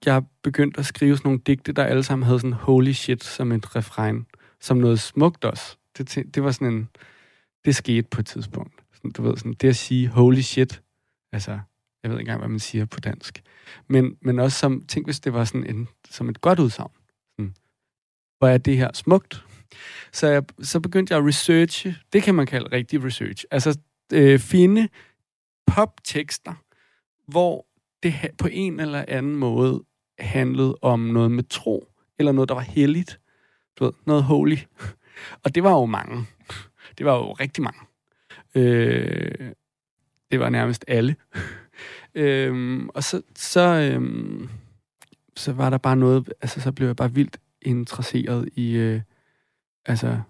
jeg begyndte at skrive sådan nogle digte, der alle sammen havde sådan holy shit som et refrein, som noget smukt også. Det, det var sådan en... Det skete på et tidspunkt. Sådan, du ved, sådan, det at sige holy shit, altså, jeg ved ikke engang, hvad man siger på dansk. Men, men også som, tænk hvis det var sådan en, som et godt udsagn. Sådan, hvor er det her smukt? Så, jeg, så begyndte jeg at researche, det kan man kalde rigtig research, altså øh, finde poptekster, hvor det på en eller anden måde handlede om noget med tro, eller noget, der var helligt. Du ved, noget holy. Og det var jo mange. Det var jo rigtig mange. Øh, det var nærmest alle. øh, og så, så, øh, så var der bare noget, altså så blev jeg bare vildt interesseret i, øh, altså,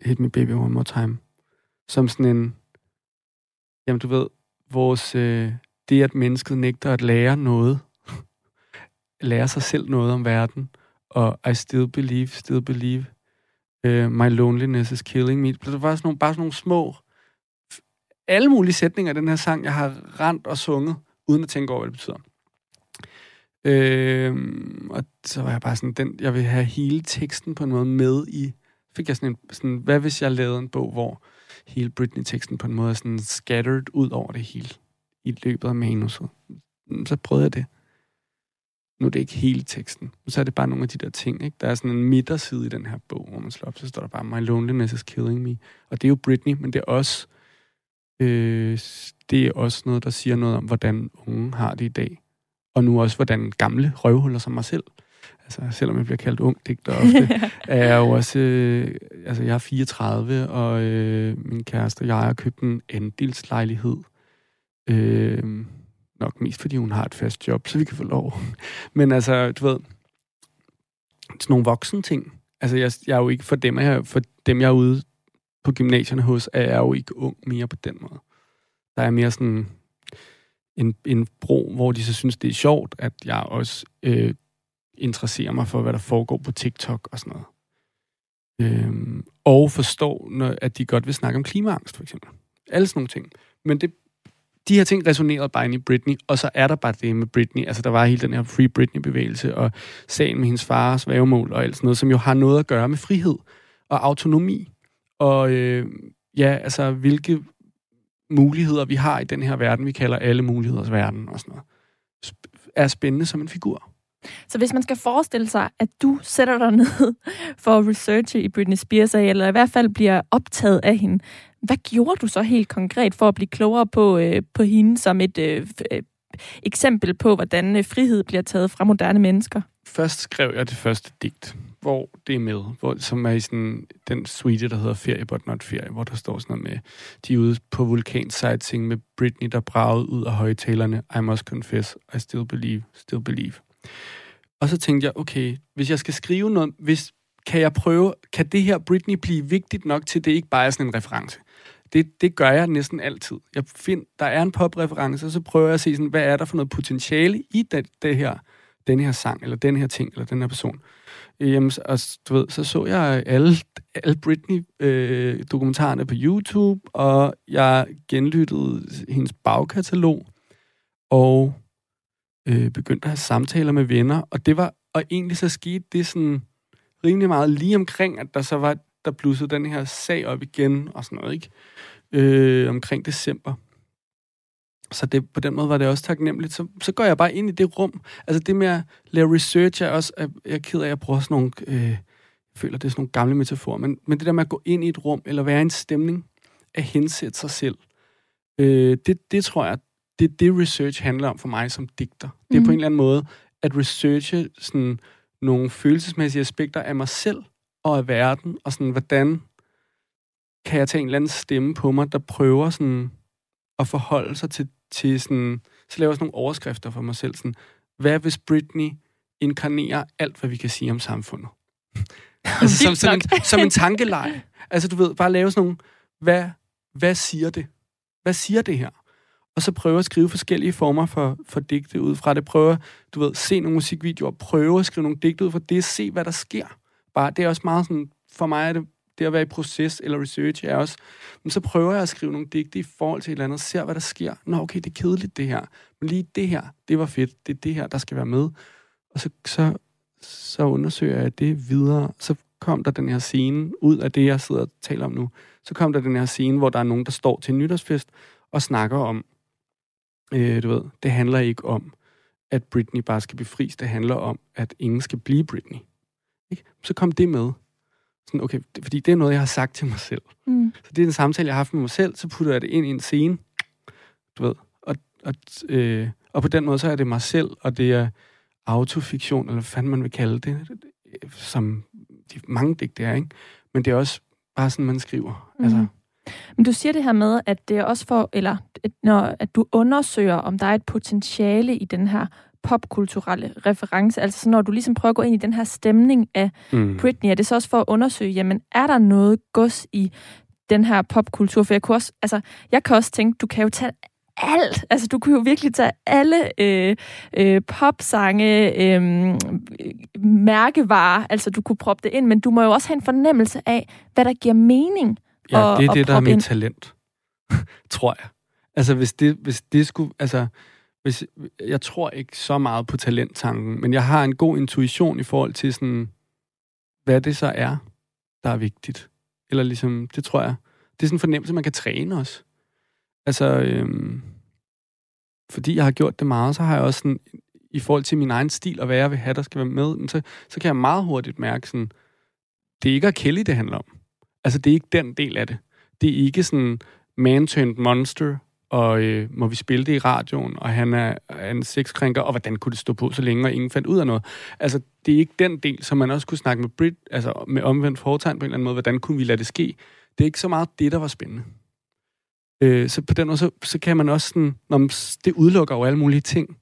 Hit Me Baby One More Time. Som sådan en, jamen du ved, vores, øh, det at mennesket nægter at lære noget, lære sig selv noget om verden, og I still believe, still believe, uh, my loneliness is killing me. Det var sådan nogle, bare sådan nogle små, alle mulige sætninger af den her sang, jeg har rent og sunget, uden at tænke over, hvad det betyder. Øh, og så var jeg bare sådan, den, jeg vil have hele teksten på en måde med i, fik jeg sådan en, sådan, hvad hvis jeg lavede en bog, hvor hele Britney-teksten på en måde er sådan scattered ud over det hele i løbet af manuset. Så prøvede jeg det. Nu er det ikke hele teksten. Så er det bare nogle af de der ting. Ikke? Der er sådan en midterside i den her bog, hvor man slår op, så står der bare, My loneliness is killing me. Og det er jo Britney, men det er også, øh, det er også noget, der siger noget om, hvordan unge har det i dag. og nu også, hvordan gamle røvhuller som mig selv, altså selvom jeg bliver kaldt ung digter ofte, er jeg jo også, øh, altså jeg er 34, og øh, min kæreste og jeg har købt en andelslejlighed. Øh, nok mest fordi hun har et fast job, så vi kan få lov. Men altså, du ved, sådan nogle voksne ting. Altså, jeg, jeg er jo ikke for dem, jeg, for dem, jeg er ude på gymnasierne hos, er jeg jo ikke ung mere på den måde. Der er mere sådan en, en bro, hvor de så synes, det er sjovt, at jeg også øh, interesserer mig for, hvad der foregår på TikTok og sådan noget. Øhm, og forstår, når, at de godt vil snakke om klimaangst, for eksempel. Alle sådan nogle ting. Men det, de her ting resonerede bare ind i Britney, og så er der bare det med Britney. Altså, der var hele den her Free Britney-bevægelse, og sagen med hendes fars vævemål og alt sådan noget, som jo har noget at gøre med frihed og autonomi. Og øh, ja, altså, hvilke muligheder vi har i den her verden, vi kalder alle muligheders verden og sådan noget, er spændende som en figur. Så hvis man skal forestille sig, at du sætter dig ned for at researche i Britney Spears, eller i hvert fald bliver optaget af hende, hvad gjorde du så helt konkret for at blive klogere på, øh, på hende som et øh, øh eksempel på, hvordan øh, frihed bliver taget fra moderne mennesker? Først skrev jeg det første digt, hvor det er med, hvor, som er i sådan, den suite, der hedder Ferie but not ferie, hvor der står sådan noget med, de er ude på vulkansighting med Britney, der bragede ud af højtalerne, I must confess, I still believe, still believe. Og så tænkte jeg, okay, hvis jeg skal skrive noget, hvis, kan jeg prøve, kan det her Britney blive vigtigt nok til, det ikke bare er sådan en reference? Det, det gør jeg næsten altid. Jeg find, der er en popreference, og så prøver jeg at se, sådan, hvad er der for noget potentiale i det, det her, den her sang, eller den her ting, eller den her person. Øhm, Jamen, og du ved, så så jeg alle, alle Britney-dokumentarerne øh, på YouTube, og jeg genlyttede hendes bagkatalog, og øh, begyndte at have samtaler med venner, og det var, og egentlig så skete det sådan rimelig meget lige omkring, at der så var, der blussede den her sag op igen, og sådan noget, ikke? Øh, omkring december. Så det, på den måde var det også taknemmeligt. Så, så går jeg bare ind i det rum. Altså det med at lave research er også, at jeg er ked af, at jeg bruger sådan nogle, øh, jeg føler, det er sådan nogle gamle metaforer, men, men det der med at gå ind i et rum, eller være i en stemning, at hensætte sig selv, øh, det, det tror jeg, det er det, research handler om for mig som digter. Det er mm. på en eller anden måde at researche sådan nogle følelsesmæssige aspekter af mig selv og af verden, og sådan, hvordan kan jeg tage en eller anden stemme på mig, der prøver sådan at forholde sig til, til sådan, så laver jeg sådan nogle overskrifter for mig selv, sådan, hvad hvis Britney inkarnerer alt, hvad vi kan sige om samfundet? altså som, som, en, som en tankeleg. Altså du ved, bare lave sådan nogle, hvad, hvad siger det? Hvad siger det her? og så prøve at skrive forskellige former for, for digte ud fra det. Prøve, du ved, se nogle musikvideoer, prøve at skrive nogle digte ud fra det, se hvad der sker. Bare, det er også meget sådan, for mig er det, det at være i proces eller research er også, men så prøver jeg at skrive nogle digte i forhold til et eller andet, ser hvad der sker. Nå, okay, det er kedeligt det her, men lige det her, det var fedt, det er det her, der skal være med. Og så, så, så undersøger jeg det videre. Så kom der den her scene ud af det, jeg sidder og taler om nu. Så kom der den her scene, hvor der er nogen, der står til en nytårsfest og snakker om, Øh, du ved, det handler ikke om, at Britney bare skal befries. Det handler om, at ingen skal blive Britney. Ikke? Så kom det med. Sådan, okay, det, fordi det er noget, jeg har sagt til mig selv. Mm. Så det er en samtale, jeg har haft med mig selv, så putter jeg det ind i en scene. Du ved, og, og, øh, og på den måde, så er det mig selv, og det er autofiktion, eller hvad fanden man vil kalde det, som de mange digte er, ikke? Men det er også bare sådan, man skriver. Mm. Altså, men du siger det her med, at det er også for, eller når at du undersøger, om der er et potentiale i den her popkulturelle reference, altså så når du ligesom prøver at gå ind i den her stemning af mm. Britney, er det så også for at undersøge, jamen er der noget gods i den her popkultur? For jeg kunne også, altså, jeg kan også tænke, du kan jo tage alt. Altså, du kunne jo virkelig tage alle øh, øh, popsange, øh, mærkevarer, altså du kunne proppe det ind, men du må jo også have en fornemmelse af, hvad der giver mening Ja, og, det er det, der er mit ind. talent, tror jeg. Altså, hvis det, hvis det skulle... Altså, hvis, jeg tror ikke så meget på talenttanken, men jeg har en god intuition i forhold til sådan, hvad det så er, der er vigtigt. Eller ligesom, det tror jeg. Det er sådan en fornemmelse, man kan træne os. Altså, øhm, fordi jeg har gjort det meget, så har jeg også sådan, i forhold til min egen stil og hvad jeg vil have, der skal være med, så, så kan jeg meget hurtigt mærke sådan, det er ikke at Kelly, det handler om. Altså, det er ikke den del af det. Det er ikke sådan man-turned monster og øh, må vi spille det i radioen, og han er, er en sexkrænker, og hvordan kunne det stå på så længe, og ingen fandt ud af noget. Altså, det er ikke den del, som man også kunne snakke med Brit, altså med omvendt foretegn på en eller anden måde, hvordan kunne vi lade det ske? Det er ikke så meget det, der var spændende. Øh, så på den måde, så, så kan man også sådan, når man, det udelukker jo alle mulige ting,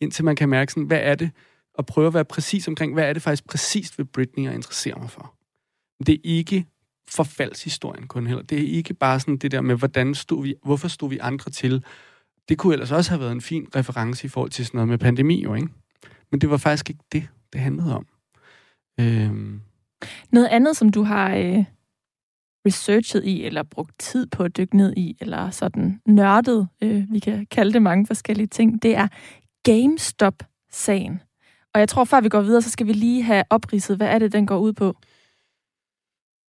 indtil man kan mærke sådan, hvad er det, og prøve at være præcis omkring, hvad er det faktisk præcist ved Britney, jeg interesserer mig for. Det er ikke forfaldshistorien kun heller. Det er ikke bare sådan det der med, hvordan stod vi, hvorfor stod vi andre til. Det kunne ellers også have været en fin reference i forhold til sådan noget med pandemi, jo, ikke? Men det var faktisk ikke det, det handlede om. Øhm. Noget andet, som du har øh, researchet i, eller brugt tid på at dykke ned i, eller sådan nørdet, øh, vi kan kalde det mange forskellige ting, det er GameStop-sagen. Og jeg tror, før vi går videre, så skal vi lige have opridset, hvad er det, den går ud på?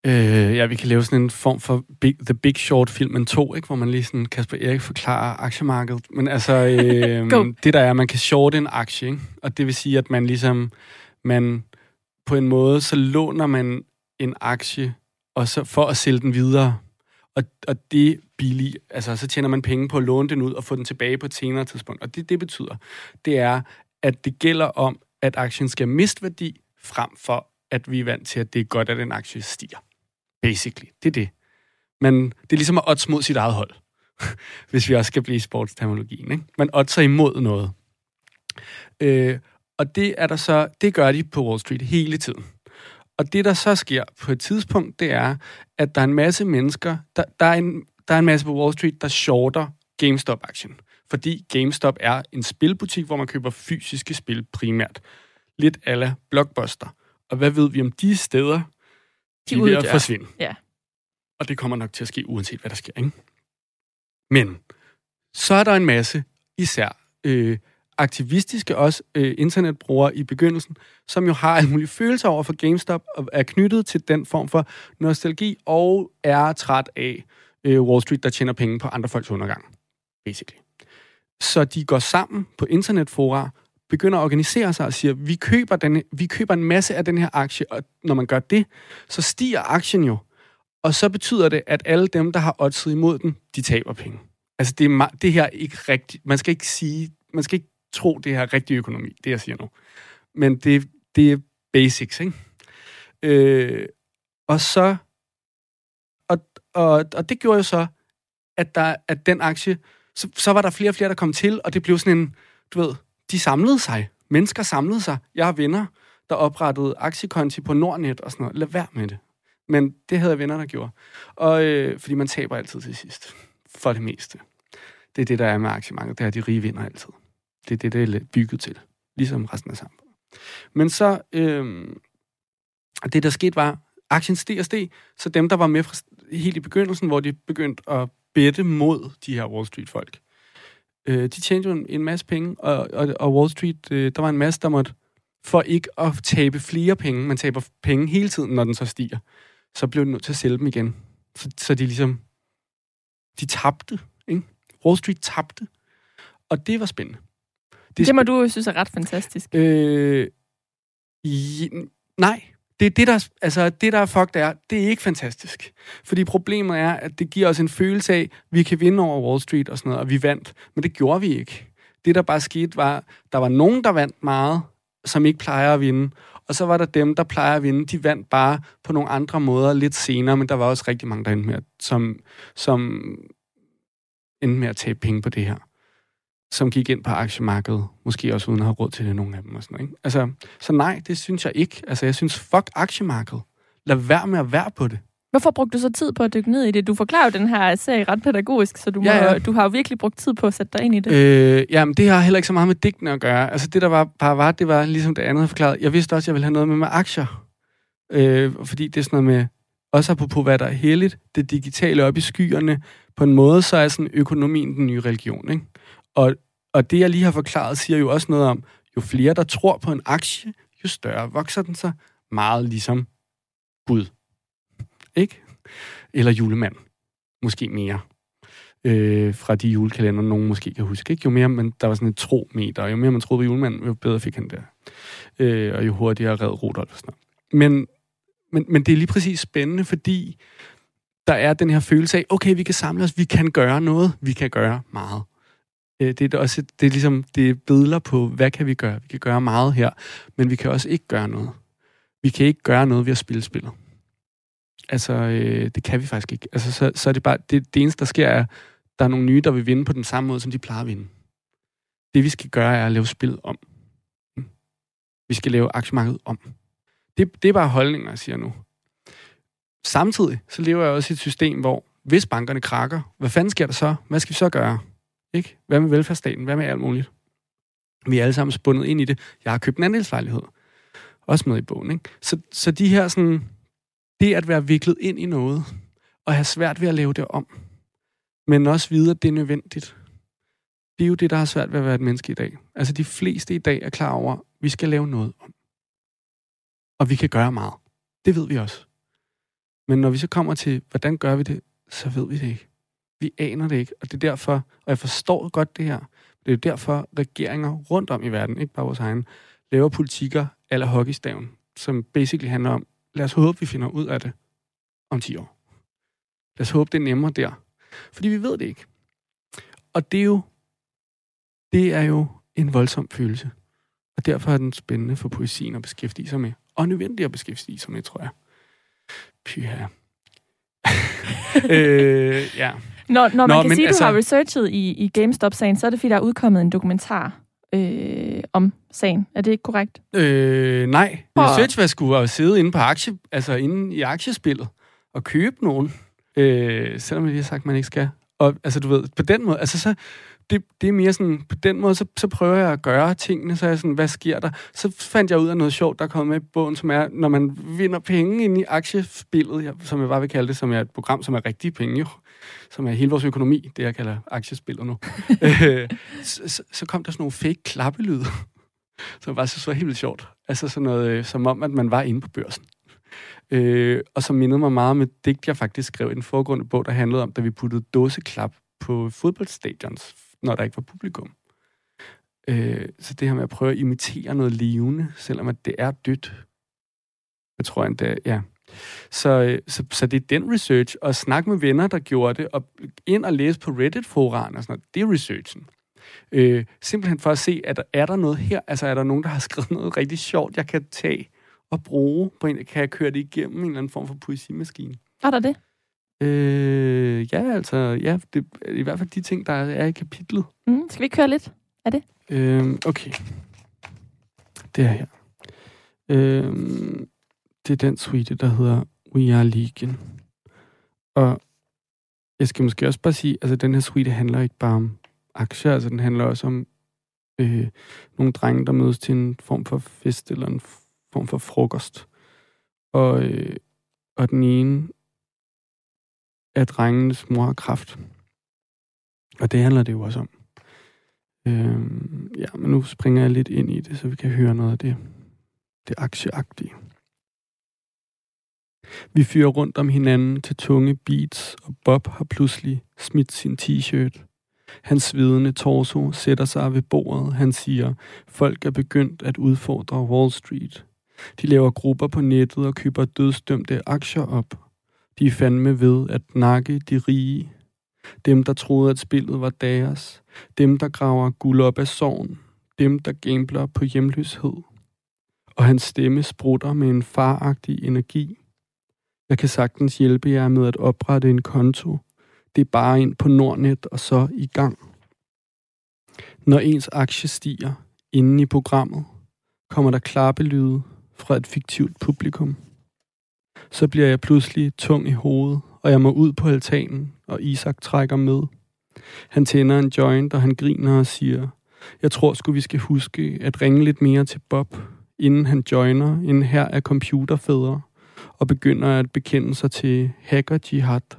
Øh, ja, vi kan lave sådan en form for big, The Big Short filmen 2, ikke? hvor man lige sådan, Kasper Erik forklarer aktiemarkedet. Men altså, øh, det der er, man kan shorte en aktie, ikke? og det vil sige, at man ligesom, man på en måde, så låner man en aktie og så for at sælge den videre. Og, og det billigt, altså så tjener man penge på at låne den ud og få den tilbage på et senere tidspunkt. Og det, det betyder, det er, at det gælder om, at aktien skal miste værdi, frem for at vi er vant til, at det er godt, at den aktie stiger. Basically. Det er det. Men det er ligesom at odds mod sit eget hold, hvis vi også skal blive i sportsterminologien. Ikke? Man oddser imod noget. Øh, og det er der så, det gør de på Wall Street hele tiden. Og det, der så sker på et tidspunkt, det er, at der er en masse mennesker, der, der, er, en, der er en masse på Wall Street, der shorter GameStop-aktien. Fordi GameStop er en spilbutik, hvor man køber fysiske spil primært. Lidt ala Blockbuster. Og hvad ved vi om de steder? De, de er ved at forsvinde. Ja. Og det kommer nok til at ske, uanset hvad der sker. Ikke? Men så er der en masse, især øh, aktivistiske også øh, internetbrugere i begyndelsen, som jo har alle mulige følelser over for GameStop, og er knyttet til den form for nostalgi, og er træt af øh, Wall Street, der tjener penge på andre folks undergang, basically. Så de går sammen på internetfora, begynder at organisere sig og siger, vi køber, denne, vi køber en masse af den her aktie, og når man gør det, så stiger aktien jo. Og så betyder det, at alle dem, der har oddset imod den, de taber penge. Altså, det, er, det her er ikke rigtigt. Man skal ikke sige, man skal ikke tro, det her rigtig økonomi, det jeg siger nu. Men det, det er basics, ikke? Øh, og så... Og, og, og det gjorde jo så, at, der, at den aktie... Så, så var der flere og flere, der kom til, og det blev sådan en... Du ved, de samlede sig. Mennesker samlede sig. Jeg har venner, der oprettede aktiekonti på Nordnet og sådan noget. Lad være med det. Men det havde jeg venner, der gjorde. Og, øh, fordi man taber altid til sidst. For det meste. Det er det, der er med aktiemarkedet. Det er, at de rige vinder altid. Det er det, det er bygget til. Ligesom resten af samfundet. Men så, øh, det der skete var, aktien steg og steg, så dem, der var med fra, helt i begyndelsen, hvor de begyndte at bette mod de her Wall Street-folk, øh, de tjente jo en, en masse penge, og, og, og Wall Street, øh, der var en masse, der måtte, for ikke at tabe flere penge, man taber penge hele tiden, når den så stiger, så blev de nødt til at sælge dem igen. Så, så de ligesom, de tabte, ikke? Wall Street tabte. Og det var spændende. Det, det må du synes er ret fantastisk. Øh, i, nej, det er det, der, altså, det, der er fucked er, det er ikke fantastisk. Fordi problemet er, at det giver os en følelse af, at vi kan vinde over Wall Street og sådan noget, og vi vandt. Men det gjorde vi ikke. Det, der bare skete, var, der var nogen, der vandt meget, som ikke plejer at vinde. Og så var der dem, der plejer at vinde. De vandt bare på nogle andre måder lidt senere, men der var også rigtig mange, der endte med, som, som endte med at tabe penge på det her som gik ind på aktiemarkedet, måske også uden at have råd til det, nogle af dem. Og sådan noget, ikke? Altså, så nej, det synes jeg ikke. Altså, jeg synes, fuck aktiemarkedet. Lad være med at være på det. Hvorfor brugte du så tid på at dykke ned i det? Du forklarer jo den her serie ret pædagogisk, så du, må, ja, ja. du har jo virkelig brugt tid på at sætte dig ind i det. Øh, jamen, det har heller ikke så meget med digtene at gøre. Altså, det der var, bare var, det var ligesom det andet, jeg forklarede. Jeg vidste også, at jeg ville have noget med, med aktier. Øh, fordi det er sådan noget med, også på hvad der er heldigt, det digitale op i skyerne. På en måde, så er sådan økonomien den nye religion, ikke? Og, og det, jeg lige har forklaret, siger jo også noget om, jo flere, der tror på en aktie, jo større vokser den sig meget ligesom Gud. Ikke? Eller julemand. Måske mere. Øh, fra de julekalender, nogen måske kan huske. Ikke? Jo mere men der var sådan et tro-meter, jo mere man troede på julemanden, jo bedre fik han der. Øh, og jo hurtigere red Rudolf og sådan noget. Men, men, men det er lige præcis spændende, fordi der er den her følelse af, okay, vi kan samle os, vi kan gøre noget, vi kan gøre meget. Øh, det er også det er ligesom det er billeder på, hvad kan vi gøre? Vi kan gøre meget her, men vi kan også ikke gøre noget. Vi kan ikke gøre noget ved at spille spillet. Altså, øh, det kan vi faktisk ikke. Altså, så, så er det bare, det, det eneste, der sker, er, der er nogle nye, der vil vinde på den samme måde, som de plejer at vinde. Det, vi skal gøre, er at lave spillet om. Mm. Vi skal lave aktiemarkedet om. Det, det er bare holdninger, jeg siger nu. Samtidig så lever jeg også i et system, hvor hvis bankerne krakker, hvad fanden sker der så? Hvad skal vi så gøre? Ikke? Hvad med velfærdsstaten? Hvad med alt muligt? Vi er alle sammen spundet ind i det. Jeg har købt en andelslejlighed. Også med i bogen. Ikke? Så, så de her sådan, det at være viklet ind i noget, og have svært ved at lave det om, men også vide, at det er nødvendigt. Det er jo det, der har svært ved at være et menneske i dag. Altså de fleste i dag er klar over, at vi skal lave noget om. Og vi kan gøre meget. Det ved vi også. Men når vi så kommer til, hvordan gør vi det, så ved vi det ikke. Vi aner det ikke, og det er derfor, og jeg forstår godt det her, det er derfor, regeringer rundt om i verden, ikke bare vores egen, laver politikker eller hockeystaven, som basically handler om, lad os håbe, vi finder ud af det om 10 år. Lad os håbe, det er nemmere der. Fordi vi ved det ikke. Og det er jo, det er jo en voldsom følelse. Og derfor er den spændende for poesien at beskæftige sig med. Og nødvendig at beskæftige sig med, tror jeg. Pyha. øh, ja. Når, når man Nå, kan men sige, at altså- du har researchet i, i GameStop-sagen, så er det, fordi der er udkommet en dokumentar øh, om sagen. Er det ikke korrekt? Øh, nej. Research var at sidde inde på aktie, altså inde i aktiespillet og købe nogen. Øh, selvom lige har sagt, at man ikke skal. Og altså, du ved, på den måde, altså så, det, det er mere sådan, på den måde, så, så prøver jeg at gøre tingene, så er jeg sådan, hvad sker der? Så fandt jeg ud af noget sjovt, der kom med i bogen, som er, når man vinder penge ind i aktiespillet, jeg, som jeg bare vil kalde det, som er et program, som er rigtige penge jo, som er hele vores økonomi, det jeg kalder aktiespillet nu. øh, så, så, så kom der sådan nogle fake klappelyde, som var så, så helt vildt sjovt. Altså sådan noget, øh, som om, at man var inde på børsen. Øh, og som mindede mig meget om et digt, jeg faktisk skrev i den foregående bog, der handlede om, da vi puttede dåseklap på fodboldstadions, når der ikke var publikum. Øh, så det her med at prøve at imitere noget levende, selvom at det er dødt. Jeg tror endda, ja. Så, øh, så, så det er den research, og snak med venner, der gjorde det, og ind og læse på Reddit-foran og sådan noget, det er researchen. Øh, simpelthen for at se, at er der noget her, altså er der nogen, der har skrevet noget rigtig sjovt, jeg kan tage og bruge, på en, kan jeg køre det igennem en eller anden form for poesimaskine. Er der det? Øh, ja, altså, ja, det er i hvert fald de ting, der er i kapitlet. Mm, skal vi køre lidt? Øh, okay. Det er her. Øh, det er den suite, der hedder We Are Legion. Og jeg skal måske også bare sige, altså den her suite handler ikke bare om aktier, altså den handler også om øh, nogle drenge, der mødes til en form for fest eller en form for frokost. Og, øh, og den ene at drengenes mor har kraft. Og det handler det jo også om. Øhm, ja, men nu springer jeg lidt ind i det, så vi kan høre noget af det, det aktieagtige. Vi fyrer rundt om hinanden til tunge beats, og Bob har pludselig smidt sin t-shirt. Hans svidende torso sætter sig ved bordet. Han siger, folk er begyndt at udfordre Wall Street. De laver grupper på nettet og køber dødsdømte aktier op. De er fandme ved at nakke de rige. Dem, der troede, at spillet var deres. Dem, der graver guld op af sorgen. Dem, der gambler på hjemløshed. Og hans stemme sprutter med en faragtig energi. Jeg kan sagtens hjælpe jer med at oprette en konto. Det er bare ind på Nordnet og så i gang. Når ens aktie stiger inden i programmet, kommer der klappelyde fra et fiktivt publikum. Så bliver jeg pludselig tung i hovedet, og jeg må ud på altanen, og Isak trækker med. Han tænder en joint, og han griner og siger, jeg tror sgu, vi skal huske at ringe lidt mere til Bob, inden han joiner en her af computerfædre, og begynder at bekende sig til hacker jihad.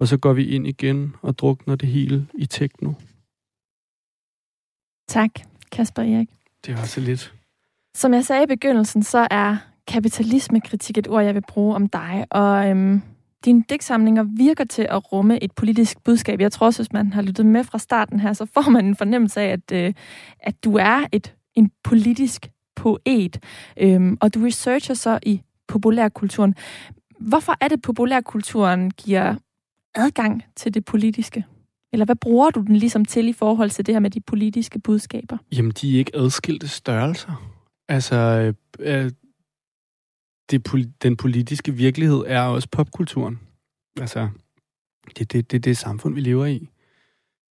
Og så går vi ind igen og drukner det hele i techno. Tak, Kasper Erik. Det var så lidt. Som jeg sagde i begyndelsen, så er kapitalismekritik et ord, jeg vil bruge om dig. Og øhm, dine digtsamlinger virker til at rumme et politisk budskab. Jeg tror også, hvis man har lyttet med fra starten her, så får man en fornemmelse af, at, øh, at du er et en politisk poet. Øhm, og du researcher så i populærkulturen. hvorfor er det, populærkulturen giver adgang til det politiske? Eller hvad bruger du den ligesom til i forhold til det her med de politiske budskaber? Jamen, de er ikke adskilte størrelser. Altså, øh, øh det, den politiske virkelighed er også popkulturen. Altså, det er det, det, det samfund, vi lever i.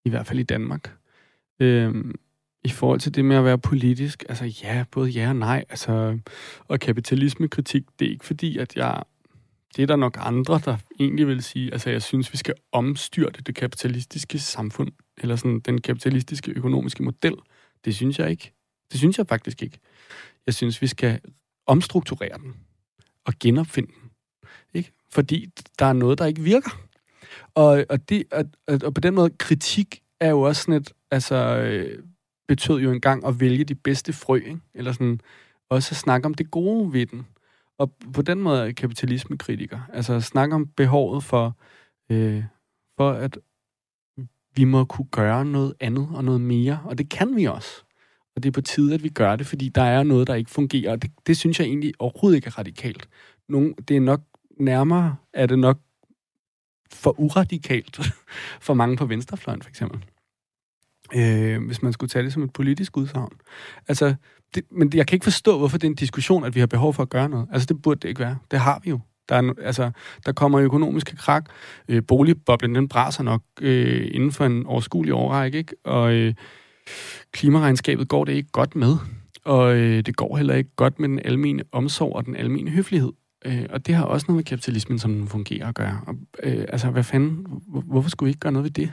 I hvert fald i Danmark. Øhm, I forhold til det med at være politisk, altså ja, både ja og nej. Altså, og kapitalismekritik, det er ikke fordi, at jeg... Det er der nok andre, der egentlig vil sige, altså jeg synes, vi skal omstyrte det kapitalistiske samfund, eller sådan den kapitalistiske økonomiske model. Det synes jeg ikke. Det synes jeg faktisk ikke. Jeg synes, vi skal omstrukturere den og genopfinde den. Ikke? Fordi der er noget, der ikke virker. Og, og, det, og, og på den måde, kritik er jo også sådan et, altså, øh, betød jo engang at vælge de bedste frø, ikke? eller sådan, også at snakke om det gode ved den. Og på den måde er kapitalisme kritiker. Altså at snakke om behovet for, øh, for at vi må kunne gøre noget andet og noget mere, og det kan vi også. Og det er på tide, at vi gør det, fordi der er noget, der ikke fungerer, og det, det synes jeg egentlig overhovedet ikke er radikalt. Nogen, det er nok nærmere, er det nok for uradikalt for mange på venstrefløjen, for eksempel. Øh, hvis man skulle tage det som et politisk udsagn. Altså, det, men jeg kan ikke forstå, hvorfor det er en diskussion, at vi har behov for at gøre noget. Altså, det burde det ikke være. Det har vi jo. Der, er, altså, der kommer økonomiske krak. Øh, boligboblen, den braser nok øh, inden for en overskuelig årrække, ikke? Og øh, klimaregnskabet går det ikke godt med. Og øh, det går heller ikke godt med den almene omsorg og den almene høflighed. Øh, og det har også noget med kapitalismen, som den fungerer at gøre. Og, øh, altså, hvad fanden? Hvorfor skulle vi ikke gøre noget ved det?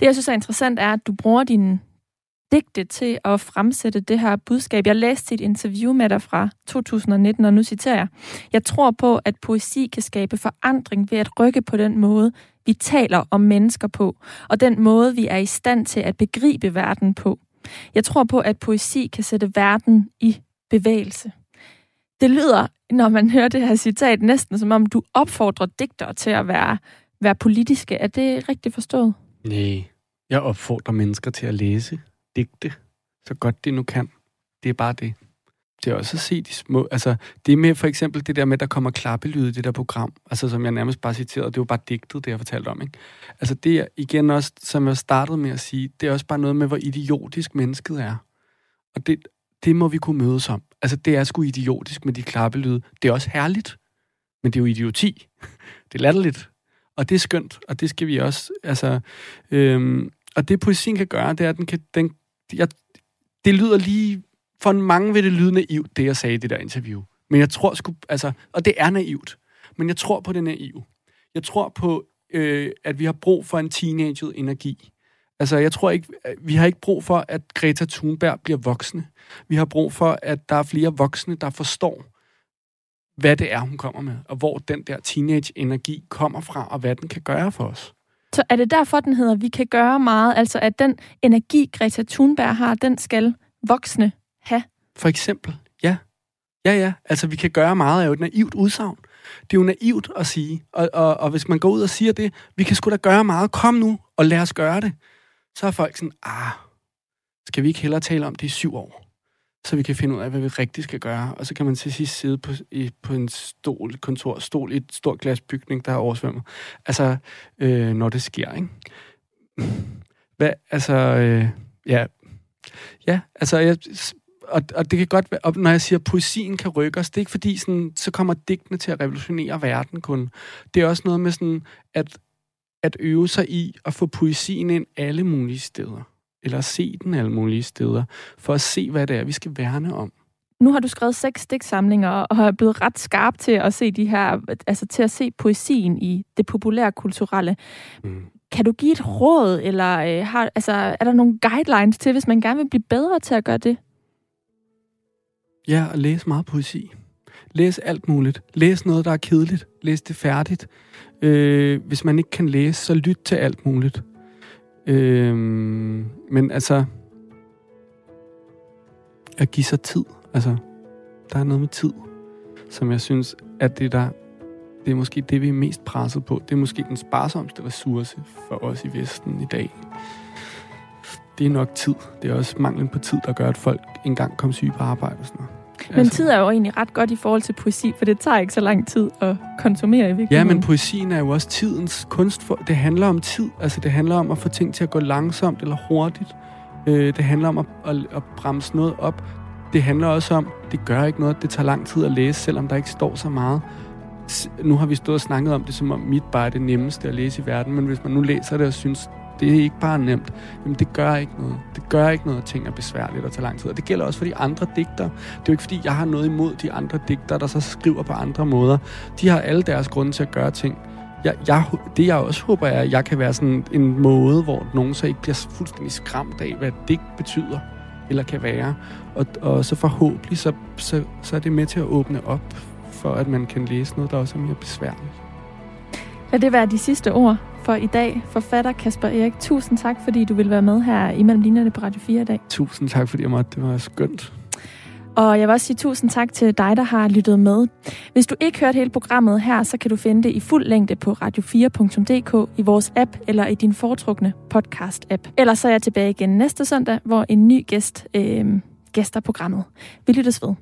Det, jeg synes er interessant, er, at du bruger din digte til at fremsætte det her budskab. Jeg læste et interview med dig fra 2019, og nu citerer jeg. Jeg tror på, at poesi kan skabe forandring ved at rykke på den måde, vi taler om mennesker på, og den måde, vi er i stand til at begribe verden på. Jeg tror på, at poesi kan sætte verden i bevægelse. Det lyder, når man hører det her citat, næsten som om du opfordrer digtere til at være, være politiske. Er det rigtigt forstået? Nej, jeg opfordrer mennesker til at læse digte, så godt de nu kan. Det er bare det. Det er også at se de små... Altså, det med for eksempel det der med, at der kommer klappelyd i det der program, altså som jeg nærmest bare citerede, det var bare digtet, det jeg fortalte om, ikke? Altså det er igen også, som jeg startede med at sige, det er også bare noget med, hvor idiotisk mennesket er. Og det, det må vi kunne mødes om. Altså det er sgu idiotisk med de klappelyde. Det er også herligt, men det er jo idioti. Det er latterligt. Og det er skønt, og det skal vi også, altså, øhm, og det poesien kan gøre, det er, at den kan, den, jeg, det lyder lige, for mange vil det lyde naivt, det jeg sagde i det der interview. Men jeg tror sgu, altså, og det er naivt, men jeg tror på det naive. Jeg tror på, øh, at vi har brug for en teenaget energi. Altså, jeg tror ikke, øh, vi har ikke brug for, at Greta Thunberg bliver voksne. Vi har brug for, at der er flere voksne, der forstår, hvad det er, hun kommer med, og hvor den der teenage-energi kommer fra, og hvad den kan gøre for os. Så er det derfor, den hedder, vi kan gøre meget? Altså, at den energi, Greta Thunberg har, den skal voksne have? For eksempel, ja. Ja, ja. Altså, vi kan gøre meget af jo et naivt udsagn. Det er jo naivt at sige. Og, og, og hvis man går ud og siger det, vi kan sgu da gøre meget, kom nu, og lad os gøre det. Så er folk sådan, ah, skal vi ikke hellere tale om det i syv år? så vi kan finde ud af, hvad vi rigtig skal gøre. Og så kan man til sidst sidde på, i, på en stol, kontor, stol i et stort glasbygning, der er oversvømmet. Altså, øh, når det sker, ikke? Hvad, altså, øh, ja. Ja, altså, jeg, og, og det kan godt være, og når jeg siger, at poesien kan rykke os, det er ikke fordi, sådan, så kommer digtene til at revolutionere verden kun. Det er også noget med sådan, at, at øve sig i at få poesien ind alle mulige steder eller se den alle mulige steder, for at se, hvad det er, vi skal værne om. Nu har du skrevet seks stiksamlinger og er blevet ret skarp til at se de her, altså til at se poesien i det populære kulturelle. Mm. Kan du give et råd, eller øh, har, altså, er der nogle guidelines til, hvis man gerne vil blive bedre til at gøre det? Ja, og læse meget poesi. Læs alt muligt. Læs noget, der er kedeligt. Læs det færdigt. Øh, hvis man ikke kan læse, så lyt til alt muligt. Øh, men altså, at give sig tid. Altså, der er noget med tid, som jeg synes, at det der, det er måske det, vi er mest presset på. Det er måske den sparsomste ressource for os i Vesten i dag. Det er nok tid. Det er også manglen på tid, der gør, at folk engang kommer syge på arbejde og sådan noget. Men altså, tid er jo egentlig ret godt i forhold til poesi, for det tager ikke så lang tid at konsumere i virkeligheden. Ja, men poesien er jo også tidens kunst. For, det handler om tid. Altså, det handler om at få ting til at gå langsomt eller hurtigt. Øh, det handler om at, at, at bremse noget op. Det handler også om, det gør ikke noget, det tager lang tid at læse, selvom der ikke står så meget. Nu har vi stået og snakket om det, som om mit bare er det nemmeste at læse i verden, men hvis man nu læser det og synes, det er ikke bare nemt, jamen det gør ikke noget. Det gør ikke noget, at ting er besværligt og tager lang tid. Og det gælder også for de andre digter. Det er jo ikke, fordi jeg har noget imod de andre digter, der så skriver på andre måder. De har alle deres grunde til at gøre ting. Jeg, jeg, det jeg også håber er, at jeg kan være sådan en måde, hvor nogen så ikke bliver fuldstændig skræmt af, hvad digt betyder eller kan være. Og, og så forhåbentlig, så, så, så er det med til at åbne op for, at man kan læse noget, der også er mere besværligt. Lad det være de sidste ord for i dag. Forfatter Kasper Erik, tusind tak, fordi du vil være med her i Mellem Linjerne på Radio 4 i dag. Tusind tak, fordi jeg måtte. Det var skønt. Og jeg vil også sige tusind tak til dig, der har lyttet med. Hvis du ikke hørte hele programmet her, så kan du finde det i fuld længde på radio4.dk, i vores app eller i din foretrukne podcast-app. Ellers så er jeg tilbage igen næste søndag, hvor en ny gæst øh, gæster programmet. Vi lyttes ved.